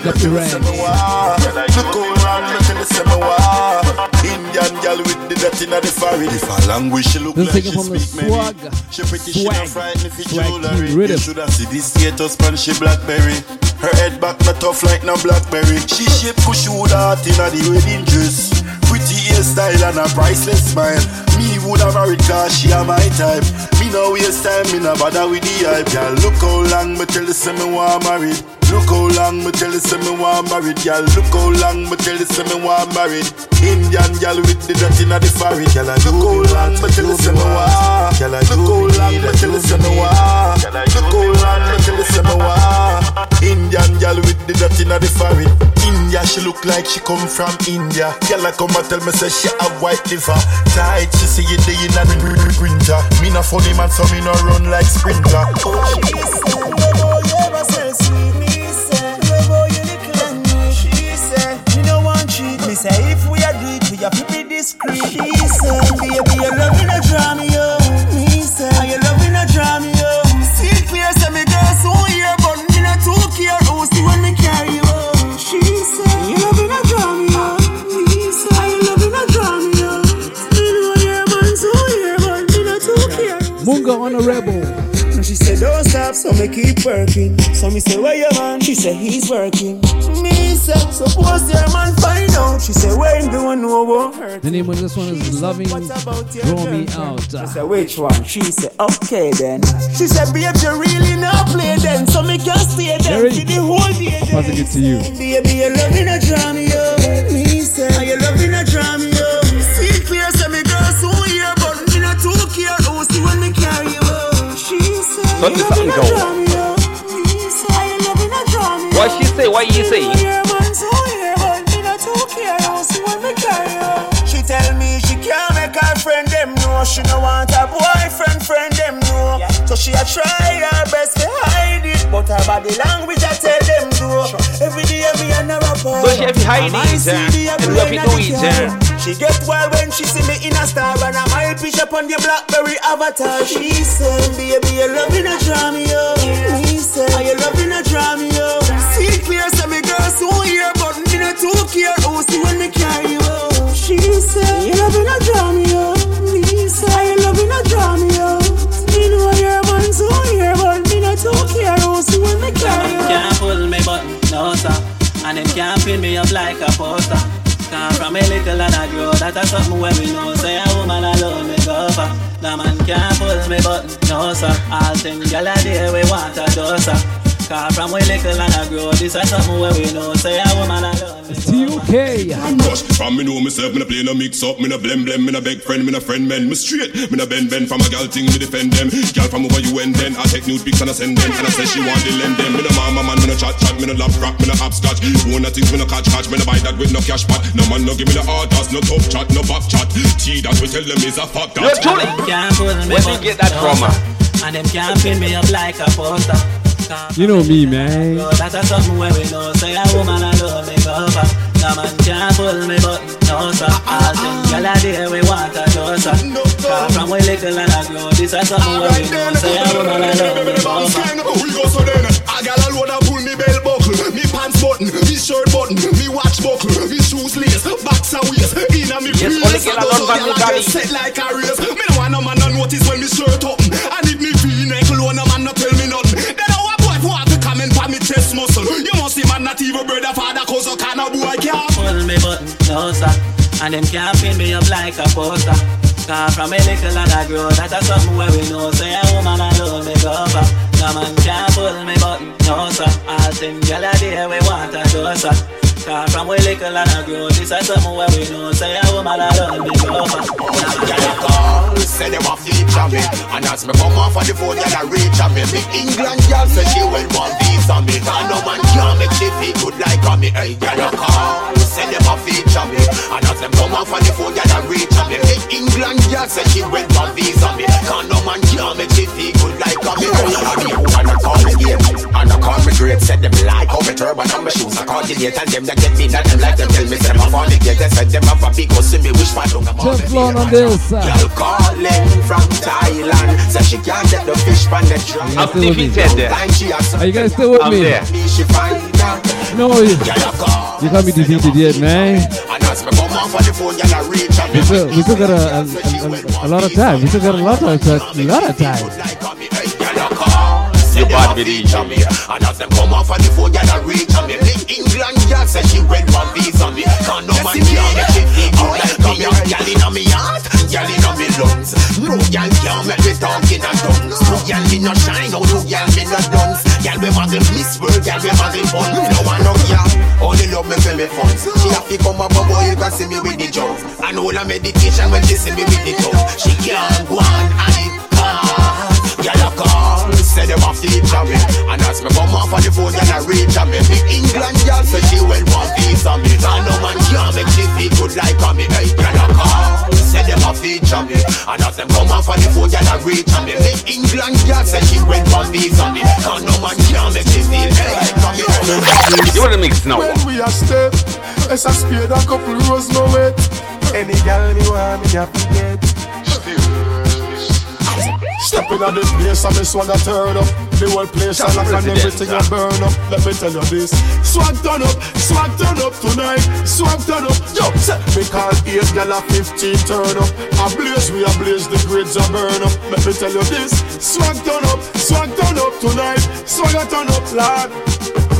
Gappy Ranks. Indian girl with the dot inna the forehead. If her language she look This like she from the speak many. swag. She pretty, she Swag. not frightened if Swag jewelry. King Rhythm. You shoulda see this status pan she blackberry. Her head back not tough like no blackberry. She shape push you heart inna the wedding dress. Pretty hairstyle and a priceless smile. Me woulda married cause she a my type. Me no waste time, me no bother with the hype. Girl, look how long me tell you say me want married. Look how long me tell you say me want married. Girl, look how long me tell you say me want married. Indian girl with the dot inna the forehead. Girl, look how long me tell you say me want. Girl, look how long me tell you say me want. Look how long me tell you say me want. Indian girl with the dot inna the forehead. India, she look like she come from India. Girl, I come and tell me say she have white liver. Tight, she see it day in a winter. Me no funny man, so me no run like sprinter. Oh, say if we are do we have to be discreet. She said, baby, your love in a draw me yo. Me say, are you love in a draw me yo? It clear, say me girl so here, but me not too care. Oh, see when me carry you. She said, you love in a draw me yo. Me say, are you love in a draw me yo? Me know your man so here, but me not too care. Munga Honorable. She said, don't stop, so me keep working. So me say, where your man? She said, he's working. Me said, suppose your man find out. She said, where him going, no won't hurt. The name of this one is Loving Draw Me Out. I said, which one? She said, okay then. She said, babe, you really not play then. So me can't stay then Jerry, for the whole day then. Passing it to you. Baby, you loving a drama, yo. Me say, are you loving loving a drama, yo? What she say? What you say? She tell me she can't make her friend them know She no want her boyfriend friend them know So she a try her best to hide it But her body language I tell them do Every day me and her rapport So she have hide it, and we have to do it. She get wild when she see me in a star And I might push up on the Blackberry avatar. She said, baby you loving a drama yo. Me say, are you loving a drama yo? See it clear, say me girl so here But me not too care, oh see when me carry you. She said, you loving a drama yo. Me say, are you loving a drama yo? Me know your man so here But me not too care, oh see when me carry you. Can't pull me button, no sir. And them can't pin me up like a poster. Come from a little and I grow, that a something where we know. Say a woman alone me go for. The man can't pull me button, no sir. All things gyal a day we want a dosa. Come from we little and I grow, this a something where we know. Say a woman alone. It's TUK. Rush from me know myself, me no play no mix up, me no blem blem, me no beg friend, me no friend men, me straight, me no bend bend from a gal thing, me defend them. Gal from over you and then I take nude pics and I send them, and I say she want to lend them. Me no mama man, me no chat chat, me no lap crap, me no hopscotch. One of things me no catch catch, me no buy that with no cash pot. No man no give me the orders, no top chat, no back chat. T that we tell them is a fact. Yo, Julie, where did you get that from? ah? And them can't pin me up like a poster. You know me, man. Girl, that's a something where we know. Say a woman alone me go. No man can't pull me button, no sir. All things gyal a day we want a dosa. Come from we little and I grow. This a something where we know. Say a woman alone me go. We go so then I got A gal alone a pull me belt buckle Me pants button, me shirt button Me watch buckle, me shoes lace Boxer waist, inna me Yes, yes, only girl alone van me galley. Set like a race Me no want no man no notice when me shirt open not even brother father cause a kind boy can't pull me button, no sir. And them can't pin me up like a poster. Come from a little and I grow, that's a something where we know. Say a woman alone me go for. No man can't pull me button, no sir. All things gyal a day we want a dosa. Come from a little and I grow, this a something where we know. Say a woman alone me go for. call, say them a feature me. And as me come off of the phone, y'all a reach a me. Me England girl say she will want visa me. And no man can make she feel good like a me. Hey, y'all a call, say them a feature me. And as them come off of the phone, y'all a reach me Me. England girl say she will want visa me. And no man can make she feel good like a me. And you wanna call me game And I call me great, said them like How me turban and my shoes, I call the gate And them that get me, that them like them tell me Say them a fall the gate, they said them have a big house See me wish my dung, I'm all on this. uh, Girl calling from Thailand. Say she can't get the fish from the drum I'm still with me. Are you guys still with me? She find out. No, you, you can't be defeated yet, man. And as me come off of the phone, y'all a reach a We still, we still got a, a, a, a lot of time. We still got a lot of a lot of time. You bad with each of me And as them come off of the phone, y'all a reach a me Big England girl say she went one visa me Can't no man can't make she feel good like me Girl inna me heart, girl inna me lungs No girl can't make me talk in a tongues No girl me no shine, no no girl me no dunce Girl we muggle miss world, girl we muggle fun. Me no want no girl, only love me for me funds She have to come up a boy, you can see me with the jokes And all a meditation when she see me with the tongue She can't go on it can't. Girl a call, say them a feature me And as me come off of the phone, girl a reach a me. Big England girl say she well want piece of me. And no man can make she feel good like a me. Hey, girl a call, say them a feature me And as them come off of the phone, girl a reach a me. Big England girl say she well want piece of me. And no man can make she feel hey, like a me. You wanna mix now? When we a step, it's a spade a couple rows no wet. Any gal me want me a forget. Stepping on this place and me swag a turn up. The whole place a lock and everything a burn up. Let me tell you this. Swag turn up, swag turn up tonight. Swag turn up, yo Me call 8 gal a 15 turn up. A blaze we a blaze the grades a burn up. Let me tell you this. Swag turn up, swag turn up tonight. Swag a turn up lad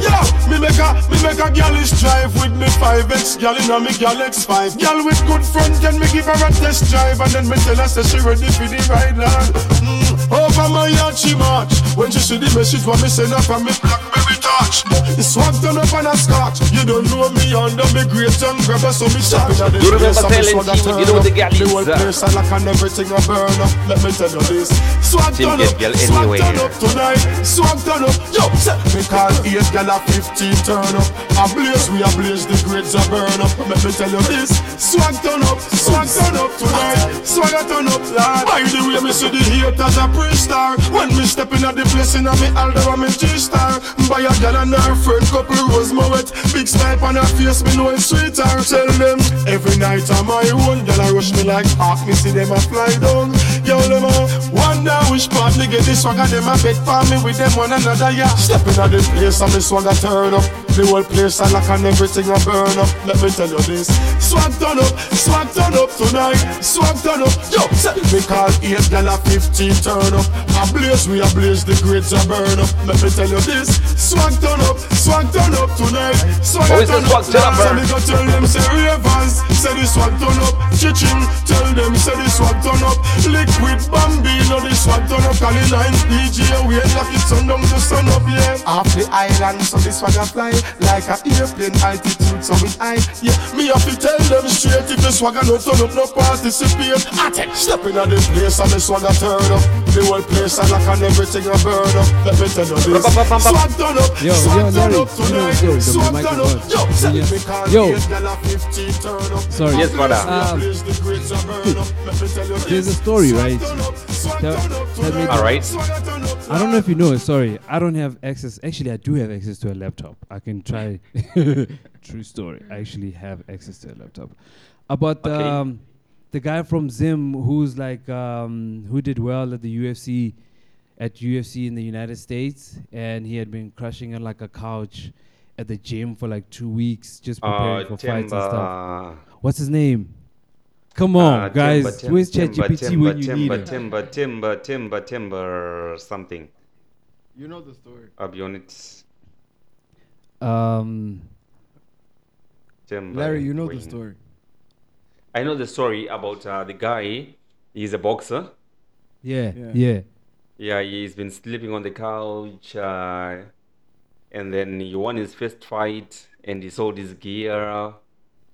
Yo, me make a, me make a girlish drive with me 5X Gal inna me gal X5 Gal with good front end, me give her a test drive And then me tell her say she ready for the ride lad. Mm, Over my yard she march. When she see the message what me send her from me Blackberry touch. The swag turn up and a scotch. You don't know me under me great and grabber So me shopping at the place. And me telling swag a Jimmy, turn you know up. the gal The is, whole uh, place a lock and everything a burn up. Let me tell you this. Swag turn up, swag turn up tonight. Swag turn up, yo, Me call 8 gal a 15 turn up. A blaze we a blaze the grades a burn up. Let me tell you this. Swag turn up, swag turn up tonight. Swag turn up lad. By the way me see the haters a pre-star When me step in at the place in a me Aldo and me G-star. Buy a gal and her friend couple rose moet Big snipe on her face me know it's sweeter. Tell them every night on my own. Gal I rush me like hawk me see them a fly down Yo them a wonder which part Me get this swagger, them a bet for me with them one another, yeah. Stepping out the place and me swagger turn up. The whole place I lock and everything I burn up. Let me tell you this. Swag turn up, swag turn up tonight. Swag turn up, yo. Say me call eight a fifteen turn up. A blaze we a blaze the grades a burn up. Let me tell you this. Swag turn up, swag turn up tonight. Swag Oh, the turn swag up, So me go tell them say Ravens, say the swag turn up. Chiching, tell them say the swag turn up. Liquid Bambino, the swag turn up. Cali Lines DJ, we ain't lock it sun down to sun up, yeah. Off the island, so the swag a fly like a airplane altitude, so it high. Yeah, me have to tell them straight if the swag a no turn up, no participate. I take stepping at the place and the swag a turn up. The whole place I lock and everything a burn up. Let me tell you this. Swag turn up, Yo, swag yo, turn Larry, up you know the tonight. story, the Swag turn up, yo. Say Yeah. me call Yo. eight gal a 15 turn up. Sorry. Yes, brother. Um, Place the grades a burn up. Let me tell you There's a story, right? turn up, swag Tell- tell me tonight. the- All right. Swag turn up I don't know if you know. Sorry, I don't have access. Actually, I do have access to a laptop. I can try. (laughs) True story. I actually have access to a laptop. About Okay. um, the guy from Zim who's like um, who did well at the UFC, at UFC in the United States, and he had been crushing on like a couch at the gym for like two weeks, just preparing Uh, for fights and stuff. What's his name? Come on, Uh, guys. Timber, Tim- Where's Timber, ChatGPT Timber, when you need Timber, it? Timber, Timber, Timber, Timber, something. You know the story. I'll be on. Um, Timber. Larry, you know the story. I know the story about uh, the guy. He's a boxer. yeah, Yeah. yeah. Yeah, he's been sleeping on the couch, uh, and then he won his first fight, and he sold his gear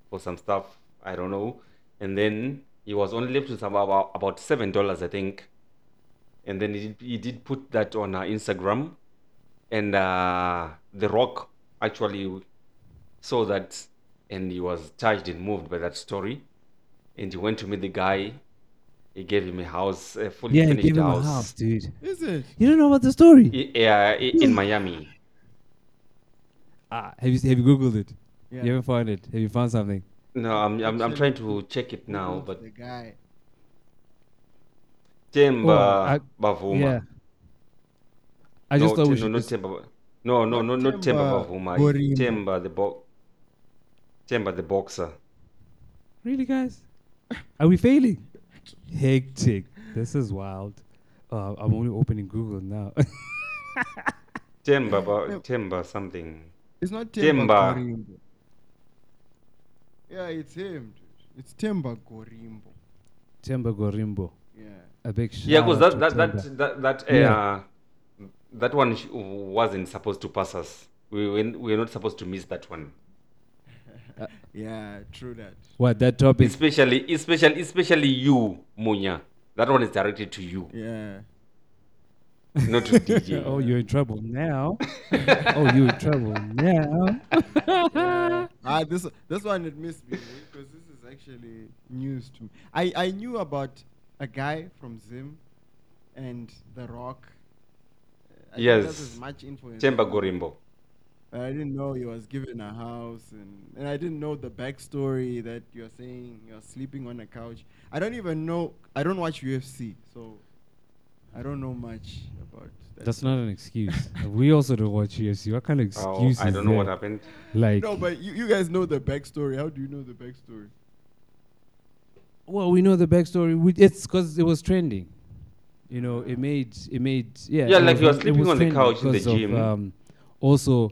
for some stuff. I don't know, and then he was only left with about about seven dollars, I think. And then he did, he did put that on uh, Instagram, and uh, The Rock actually saw that, and he was touched and moved by that story, and he went to meet the guy. He gave him a house, a fully Yeah, he finished gave him house. a house, dude. Is it? You don't know about the story? Yeah, i- in Miami. Ah, have you have you googled it? Yeah. You haven't found it. Have you found something? No, I'm I'm, I'm trying to check it now, but The guy. Temba Oh, I- Bavuma. Yeah. I just no, thought we Tem- should no, not just- Temba. No, no, no, not Temba Temba Bavuma. Gorimbo. Temba the bo- Temba the boxer. Really, guys? Are we failing? Hectic. This is wild. Uh, I'm only opening Google now. Temba, (laughs) ba- Temba something. It's not Timba Temba. Gorimbo. Yeah, it's him. dude. It's Timba Gorimbo. Themba Gorimbo. Yeah. A big shout Yeah, because out that that, that that that Yeah. uh, that one sh- wasn't supposed to pass us. We were, we were not supposed to miss that one. (laughs) Yeah, true that. What that topic? Especially, especially, especially you, Munya. That one is directed to you. Yeah. Not to DJ. (laughs) oh, you're in trouble now. (laughs) oh, you're in trouble now. Ah, this this one it missed me because this is actually news to me. I I knew about a guy from Zim and The Rock. I that's Yes. as much info. as Temba know. Gorimbo. I didn't know he was given a house, and, and I didn't know the backstory that you're saying you're sleeping on a couch. I don't even know. I don't watch UFC, so I don't know much about that. That's not an excuse. (laughs) we also don't watch UFC. What kind of Oh, excuse I don't know what happened. Like, no, but you, you guys know the backstory. How do you know the backstory? well, we know the backstory. We, it's because it was trending. You know, it made it made yeah. Yeah, like was- you were it sleeping on the couch in the because of, gym. um, also,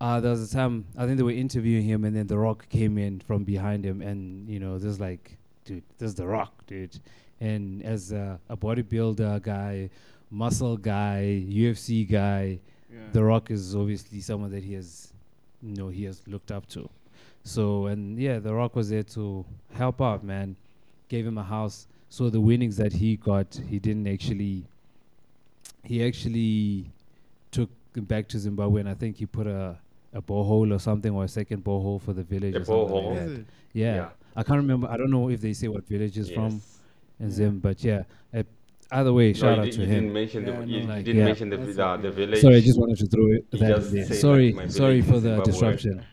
uh, there was a time I think they were interviewing him, and then The Rock came in from behind him, and you know, there's like, dude, this is The Rock, dude. And as a, a bodybuilder guy, muscle guy, UFC guy, Yeah. The Rock is obviously someone that he has, you know, he has looked up to. So and yeah, The Rock was there to help out, man. Gave him a house. So the winnings that he got, he didn't actually. He actually took them back to Zimbabwe, and I think he put a a borehole or something, or a second borehole for the village. A borehole? Like Is that. it? Yeah. Yeah. I can't remember. I don't know if they say what village is from Yes. in Yeah. Zim, but yeah. Uh, either way, shout you out did- to you him. didn't mention the- you no. didn't mention the vi- the- the village. Sorry, I just wanted to throw it that just in there. like, Sorry, my sorry for the Zimbabwe. disruption.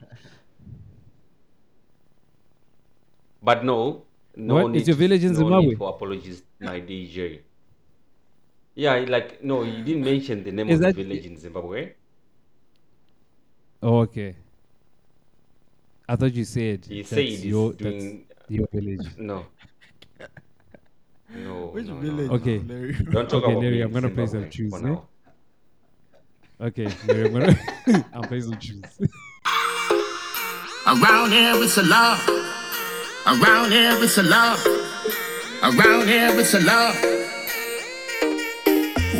But no, no What? Is need your village in no Zimbabwe? Need for apologies, my DJ. Yeah, like no, you didn't mention the name Is of the village in Zimbabwe. Oh, okay. I thought you said He said he's your, doing your village. No. No. Which no, no. Okay. Larry? Don't talk okay, about Larry, I'm gonna play some Zimbabwe tunes. eh? Okay, Larry, I'm gonna (laughs) I'm playing some tunes. Around here it's a love. Around here it's a love. Around here it's a love.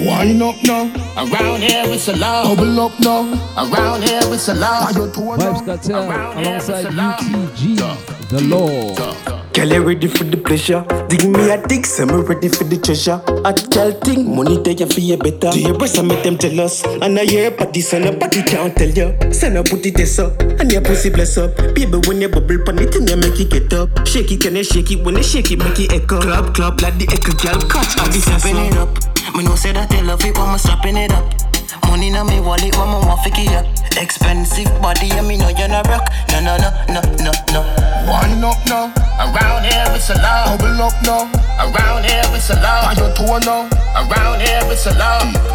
Wind up now. Around here it's a love. Bubble up now. Around here it's a love. Vybz Kartel alongside UTG, The Law. Girl, you ready for the pleasure? Dig me a dick, say me ready for the treasure. A girl think money there you feel better. Do your breast and make them jealous. And I hear party, son, a party can't tell you. Send a put it this up, and your pussy bless up. Baby, when you bubble pan it, and you make it get up. Shake it, can you shake it? When you shake it, make it echo. Club, club, like the echo, girl, catch. I be Slapping it up. Me know say that they love it when me slapping it up. Money na me wallet when me want fiki up. Expensive body, and me know you're not rock. No, no, no, no, no, no. Wind up now. Around here it's a love. Bubble up now. Around here it's a love. On your toe now. Around here it's a love.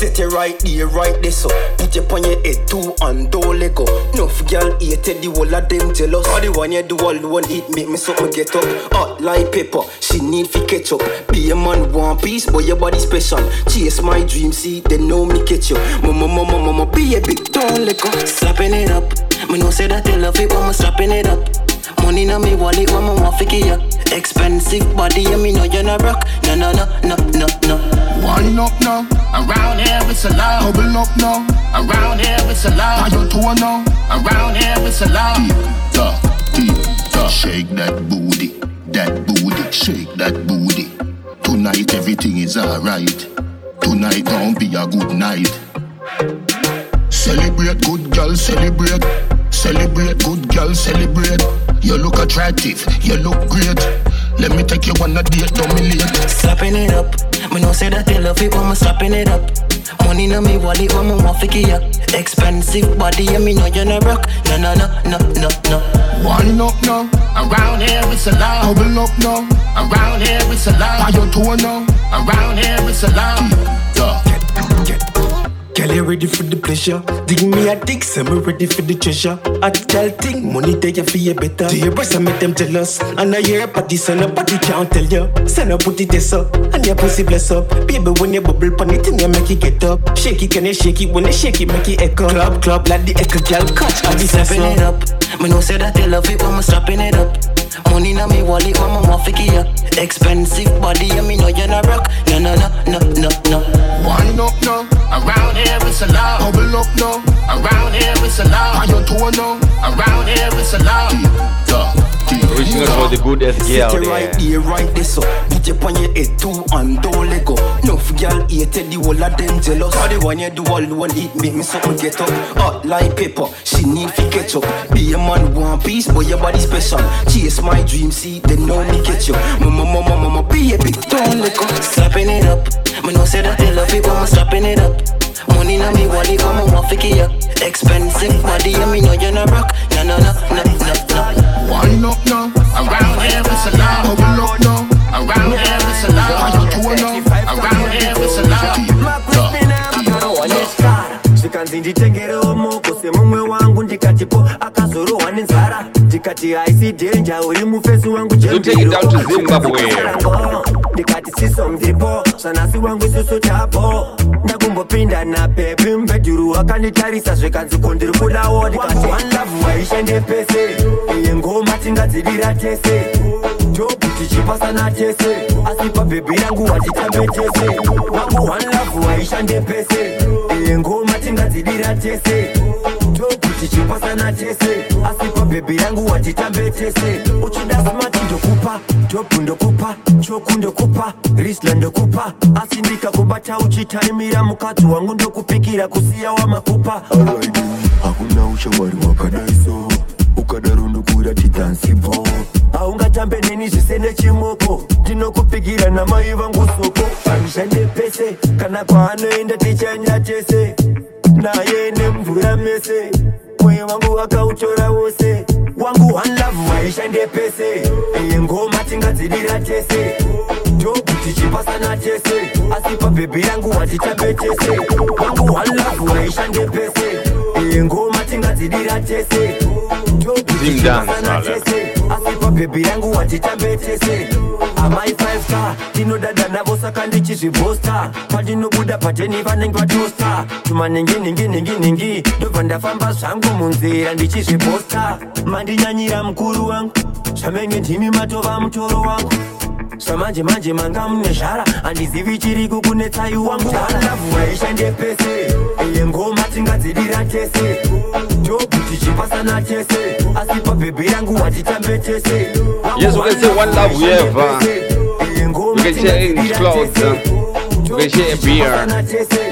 Set it right there, right there, so Put you on your head too and don't let go. Enough girl hated the whole of them jealous. All the one you do, all one hit make me so me get up. Hot like pepper, she need fi catch up. Be a man one piece, but your body special. Chase my dream, see, they know me catch you Mama, mama, mama, be a big don't let go. Slapping it up. Me know say that they love it when me slapping it up. Money na me wallet when me want fiki up. Expensive body, and me know you're not rock. No, no, no, no, no, no. Wind up now. Around here it's a love. Bubble up now. Around here it's a love. On your toe now. Around here it's a love. Ta, ti, ta. Shake that booty, that booty, shake that booty. Tonight everything is alright. Tonight gon' be a good night. Celebrate, good girl, celebrate. Celebrate, good girl, celebrate. You look attractive, you look great. Let me take you on a date, don't me late. Slapping it up. Me know say that they love it when me slapping it up. Money na me wallet when me want fiki up. Expensive body, and me know you're not rock. No, no, no, no, no, no. Wind up now. Around here it's a love. Bubble up now. Around here it's a On love. your toe now. Around here it's a love. You ready for the pleasure? Dig me a dick, say me ready for the treasure. A girl think money there you feel better. Do your breast and make them jealous. And I hear a party, son, a party can't tell you. Send a put it this up, and your pussy bless up. Baby, when you bubble pan it, and you make it get up. Shake it, can you shake it? When you shake it, make it echo. Club, club, like the echo, girl, catch. I be Slapping it up. Me know say that they love it when me slapping it up. Money na me wallet when me want fiki up. Expensive body, and me know you're not rock. No, no, no, no, no, no. Wind up now. Around here it's a love. Bubble up now. Around here it's a lot. On love. your toe now. Around here it's a love. Ta, ti, Wishing out for the good SG Sit right there. there, right there, so Put you on your head too and don't let go Enough girl hated the whole of them jealous All the one you do, all the one hit make me something get up Hot like pepper, she need fi catch up Be a man one piece, but your body special Chase my dream, see, they know me catch you Mama, mama, mama, be a big don't let go Slapping it up. Me know say that they love it when me slapping it up. Money na me wallet when me want fiki up. Expensive body, and me know you're not rock. No, no, no, no, no, no. Wind up now. Around here it's a love. Bubble up now. Around here it's a On love. your toe now. Around here it's a love. zvikanzinditengerewo moko semumwe wangu ndikatipo akazorohwa nenzara ndikati haisi dhenja uri mufesi wangu ndikati siso ndiripo zvanasi wangu isusu tapo ndakumbopinda napepi mbedhuru wakanditarisa zvekanziko ndiri kudawo ndikati wanlavu waishande pese. Iye ngoma tingadzidira tese. Jobu tichipasana tese. Asi pabhebhi yangu watitambe tese. Wangu wanlavu waishande pese. Iye ngoma tingadzidira tese jobu tichipasana tese. Asi pabhebhi yangu watitambe tese. Uchida smati ndokupa jobu ndokupa choku ndokupa risla ndokupa. Asi ndikakubata uchitaimira mukadzi wangu ndokupikira kusiya wamakupa hakuna ushamwari wakadaiso ukadaro ndokuratidza nsipo haungatambe neni zvisene chimoko? Ndinokupikira namai vangu soko pamishande pese kana kwaanoenda tichaenda tese naye nemvura mese mwoyo wangu akautora wose. Wangu one love waishande pese. Iye ngoma tingadzidira tese ndokuti chipasana chese asi pabhebhi yangu watitambe tese wangu walavu waishande pese. Iye ngoma tingadzidira tese ndokuti Team dance, chipasana wale. tese asi pabhebhi yangu watitambe tese. Amai 5 tinodada navo saka ndichizvibhosta pandinobuda pateni vanenge vatosta tumaninginingininginingi ndobva ndafamba zvangu munzira ndichizvibhosta mandinyanyira mukuru wangu. Zvamenge ndimi matova mutoro wangu zvamanje manje manga mune zhara handizivi chiri kukunetsai wangu walavu waishande pese iye ngoma tingadzidira tese ndokuti chipasana tese asi pabhebhi yangu watitambe tese Yes, we can say one love we have. We can share English clothes. uh, We share a beer,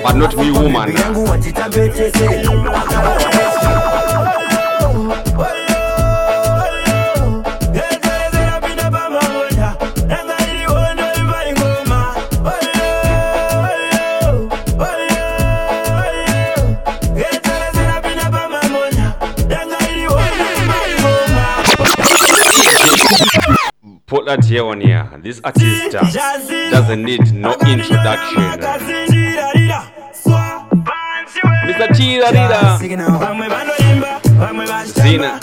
but not me woman. That here on here. This artist uh, doesn't need no introduction. Mr. Tira Rira. Zina.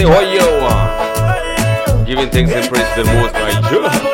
Say, oh yo. uh, Giving thanks and praise the Most High. (laughs) (laughs)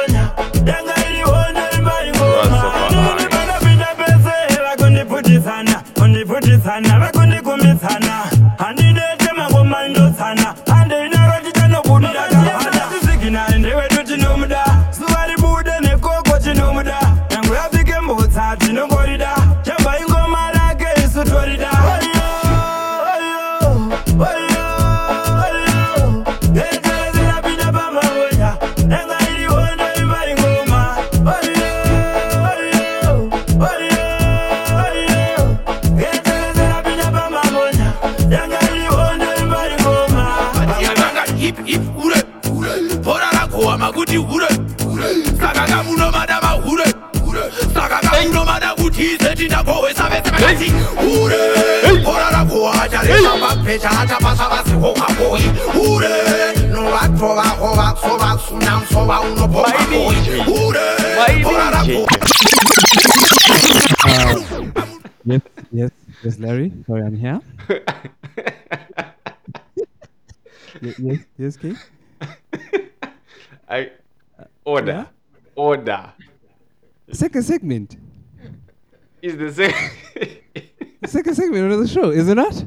yes, yes, yes, Larry. Sorry, I'm here. (laughs) Ye- yes, yes, King. I order, order. Second segment. Is the same. (laughs) Second segment of the show, is it not?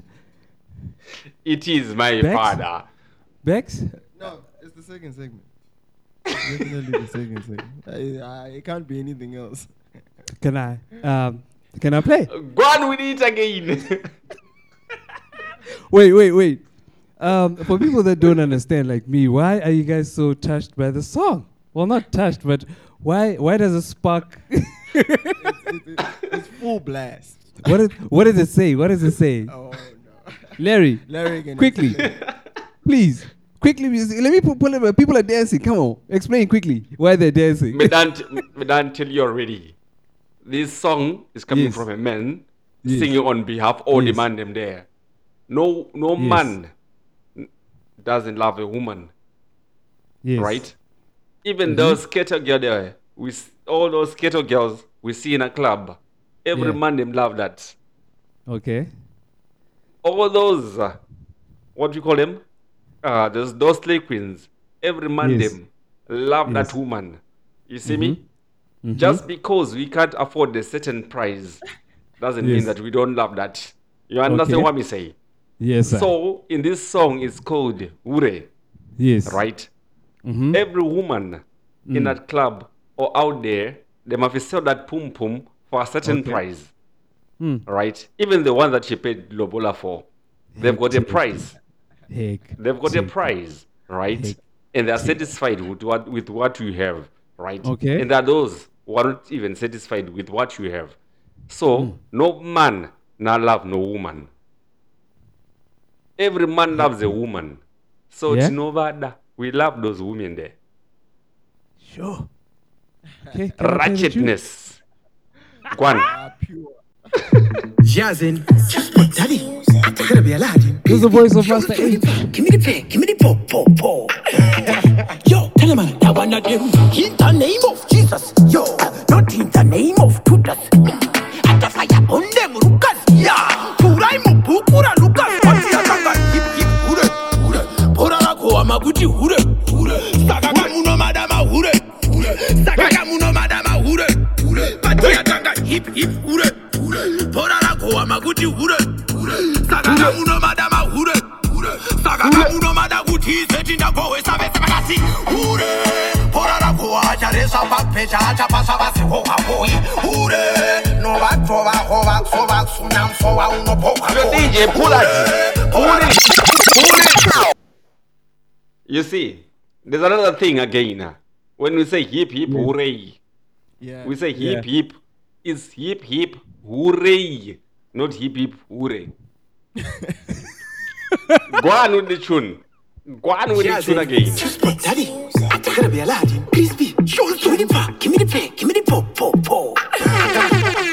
It is my Bex? father. Bex? No, it's the second segment. Definitely the second segment. I, I, it can't be anything else. Can I? Um, can I play? Go on with it again. (laughs) Wait, wait, wait. Um, for people that don't understand, like me, why are you guys so touched by the song? Well, not touched, but why? Why does it spark? (laughs) It's full blast. what, what does it say? What does it say? Oh, no. Larry, (laughs) Larry can quickly, please, quickly. music- Let me put, pull it. People are dancing. Come on, explain quickly why they're dancing. me don't, me don't tell you already. This song is coming Yes. from a man Yes. singing on behalf of all the Yes. man them there. No, no man doesn't love a woman, Yes. right? Even Mhm. those skater girl there, we all those skater girls we see in a club. Every Yeah. man them love that. Okay. all those uh, what do you call them uh those those slave queens every man them love that woman you see me Mhm. just because we can't afford a certain price doesn't mean that we don't love that you understand Okay. what me say Yes, sir. so in this song it's called ure Yes. right Mhm. every woman in Mm. that club or out there they must sell that pum pum for a certain Okay. price Mm. right? Even the one that she paid Lobola for, they've got a price. Heck. They've got a price, right? And they're satisfied with what with what you have, right? Okay. And there are those who are not even satisfied with what you have. So no man now love no woman. Every man loves a woman. So Yeah? Tinovada, we love those women there. Sure. (laughs) Okay, can I play with you? Ratchetness. Gwan. Jazzin, daddy, I gotta be Aladdin. This is the voice of H. Give me the pen, give me the pop, pop, pop. Yo, tell him that one of them. In the name of Jesus. Yo, not in the name of Judas. At the fire on them, Lucas. Yeah, Purai Mupukura Lucas. What's the kanga? Hip hip hure, hure. Porara ko amaguti hure, hure. Saka kamuno madama hure, hure. Saka kamuno madama hure, hure. Pati atanga hip hip hure, hure. Porara ko amaguti hure, hure. Saka kamuno madama You see, there's another thing again. When we say hip hip hooray, Yeah. we say Yeah. hip hip is hip hip hooray, not hip hip hooray. (laughs) Go on with the tune. On with the tune again. Daddy, I gotta be Aladdin. Please be. Show me the pop, give me the play, give me the pop, pop, pop.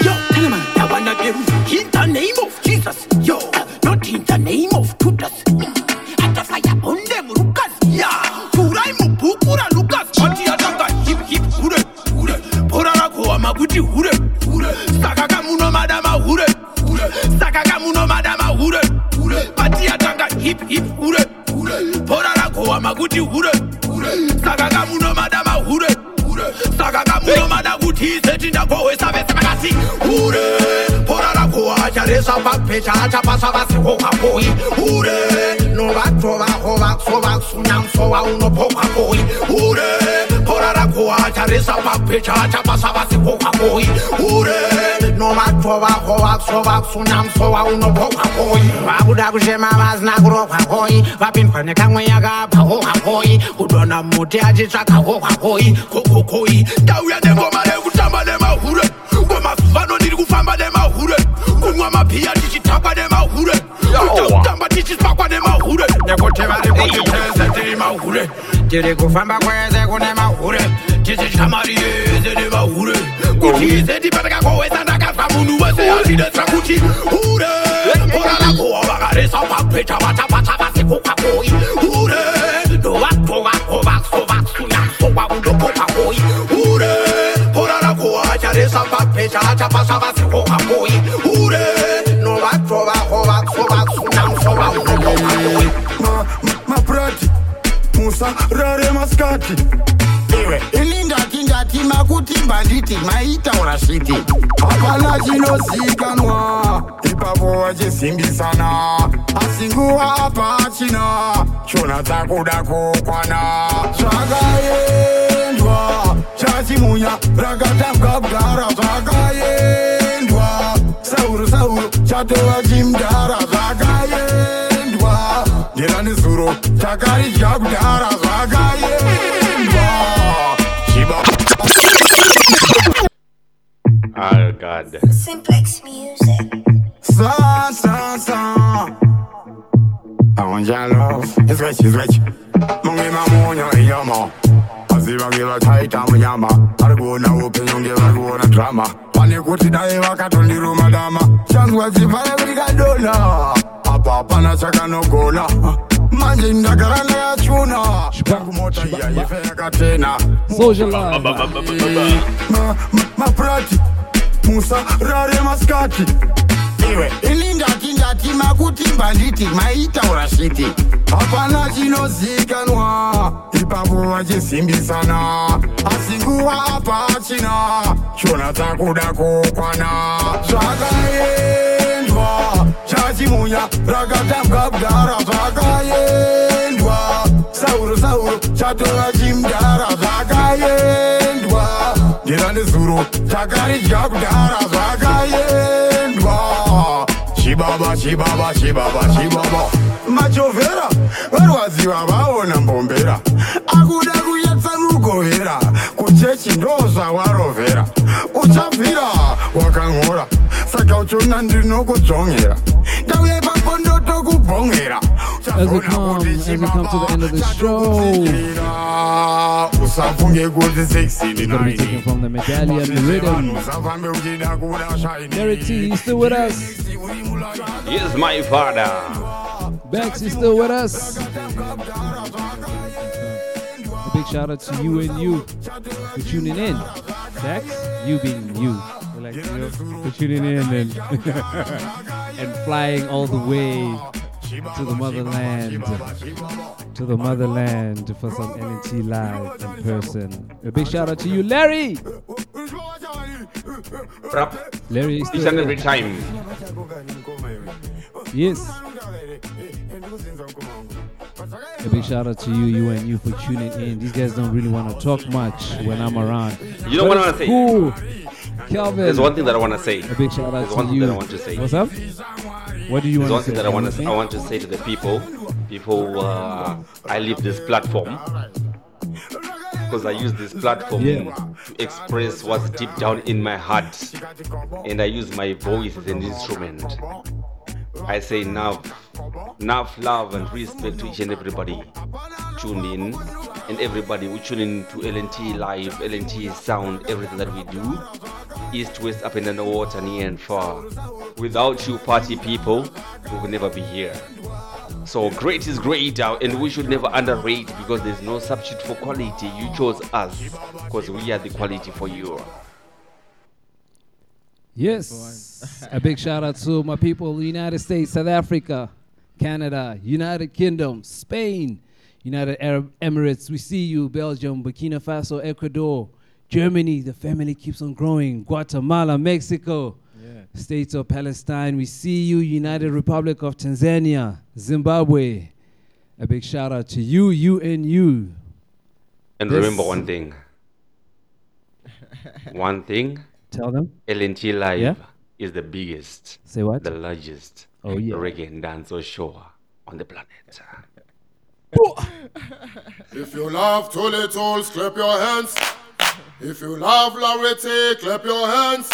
Yo, tell him I wanna them. In the name of Jesus. Yo, not in the name of Judas. The fire on them, Lucas. Yeah, Purai Mupukura Lucas. Pati atanga hip hip hure, hure. Porara ko amaguti hure, hure. Saka kamuno madama hure, hure. Saka kamuno madama hure, hure. Pati atanga hip hip hure, hure. Porara ko amaguti hure, hure. Saka kamuno madama hure. saka kamunomada kuti ise tindakohwesa vese vakati ure bhora rako acharesa papecha achapasa vasiko kwakoi ure novatovako vakso vaksuna musova unopokwakoi ure bhora rako acharesa papecha achapasa vasiko kwakoi ure novatovako vakso vaksuna musova unopokwakoi vakuda kushema vasina kurokwakoi vapindwa nekamweya kabvakokwakoi kudona muti achitsvakakokwakoi kokoko koi. Ndauya nengoma rekutamba nemahure. Kwemazuvano ndiri kufamba nemahure. Kumwa maphiya tichitamba nemahure. Kutamba tichitsvakwa nemahure. Nekuti vari kuti tese tiri mahure. Tiri kufamba kwese kune mahure. Tichitya mari yese nemahure. Kuti ise tipataka kohwesa ndakabva munhu wese azvidetsera kuti hure. Porara kuwa vakaresa papecha vatapata vasikuka koi. Hure. Suna sova undokoka koi. Hure. Porara kuwa acharesa papecha achapasa vasikuka koi. Hure. Novatova kova sova suna sova undokoka koi. maprati musa rare maskati iwe ini ndati makutimba nditi maitaura sviti hapana chinozikanwa ipapo vachisimbisana asi nguva apachina chona dzakuda kukwana zvakaendwa chachimunya rakatambwa kugara. Zvakaendwa sauro sauro chatova chimudhara zvakaendwa ndirani zuro takaridya kudhara zvakaendwa Oh God. Simplex music. Sa, sa. I want your love. It's rich, it's rich. Mungi mamunyo iyama. Aziva ngiva taita munyama. Arikuona upenyu ngiva kuona drama. Pane kuti dai vakatondiruma dama. Chanzwa dzimvaya kuti kadona. Apa hapana chakanogona manje ndagarana yachuna ndagumota yaifeka tena maprati musa rare maskati iwe ini ndati ndati makutimba nditi maitaura shiti. Hapana chinozikanwa. Ipapo vachisimbisana asi nguva hapachina chona takuda kukwana. Zvakaye chachimunya rakatambwa kudhara zvakaendwa sauro sauro chatova chimudhara zvakaendwa ndirani zuro takaridya kudhara zvakaendwa chibaba chibaba chibaba chibaba. Machovhera varwadziwa vaona mbombera. Akuda kuyatsa mugovera kuchechi ndoza warovhera uchabvira saka uchona ndinokujongera ndauya ipapo ndotokubhongera As we come, as we come to the end of the show, usafunge kuti it's gonna be taken from the medallion rhythm. Larry T, you still with us? Yes, my father. Bex, you still with us? Big shout out to you and you for tuning in. Bex, you being you. Like, you know, for tuning in and, (laughs) and flying all the way to the motherland. To the motherland for some LNT live in person. A big shout out to you, Larry! Larry is Each still and there. every time. Yes. A big shout out to you, you and you for tuning in. These guys don't really want to talk much when I'm around. You know what I wanna say? Cool. Calvin. There's one thing that I want to say. A big shout out There's to one thing that I want to say. What's up? What do you There's want to say? There's one thing that I want to I want to say to the people before uh, I leave this platform because I use this platform Yeah. to express what's deep down in my heart, and I use my voice as an instrument. I say enough, enough love and respect to each and everybody tuned in, and everybody who tune in to LNT Live, LNT Sound, everything that we do, east, west, up and down the water, near and far. Without you, party people, we will never be here. So great is great, and we should never underrate because there's no substitute for quality. You chose us because we are the quality for you. Yes. A big shout out to my people, United States, South Africa, Canada, United Kingdom, Spain, United Arab Emirates. We see you, Belgium, Burkina Faso, Ecuador, Germany. The family keeps on growing. Guatemala, Mexico, States of Palestine. We see you, United Republic of Tanzania, Zimbabwe. A big shout out to you, you and you. And This- remember one thing. (laughs) One thing. Tell them. LNT Live Yeah? Is the biggest. Say what? The largest. Oh, yeah. Reggae and dancehall show on the planet. (laughs) If you love Thuli Thulz, clap your hands. If you love Larry T, clap your hands.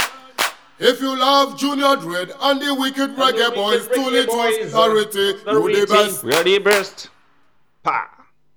If you love Junior Dread and the Wicked Reggae Boys, Thuli Thulz, Larity, you the best. We are the best. Pa.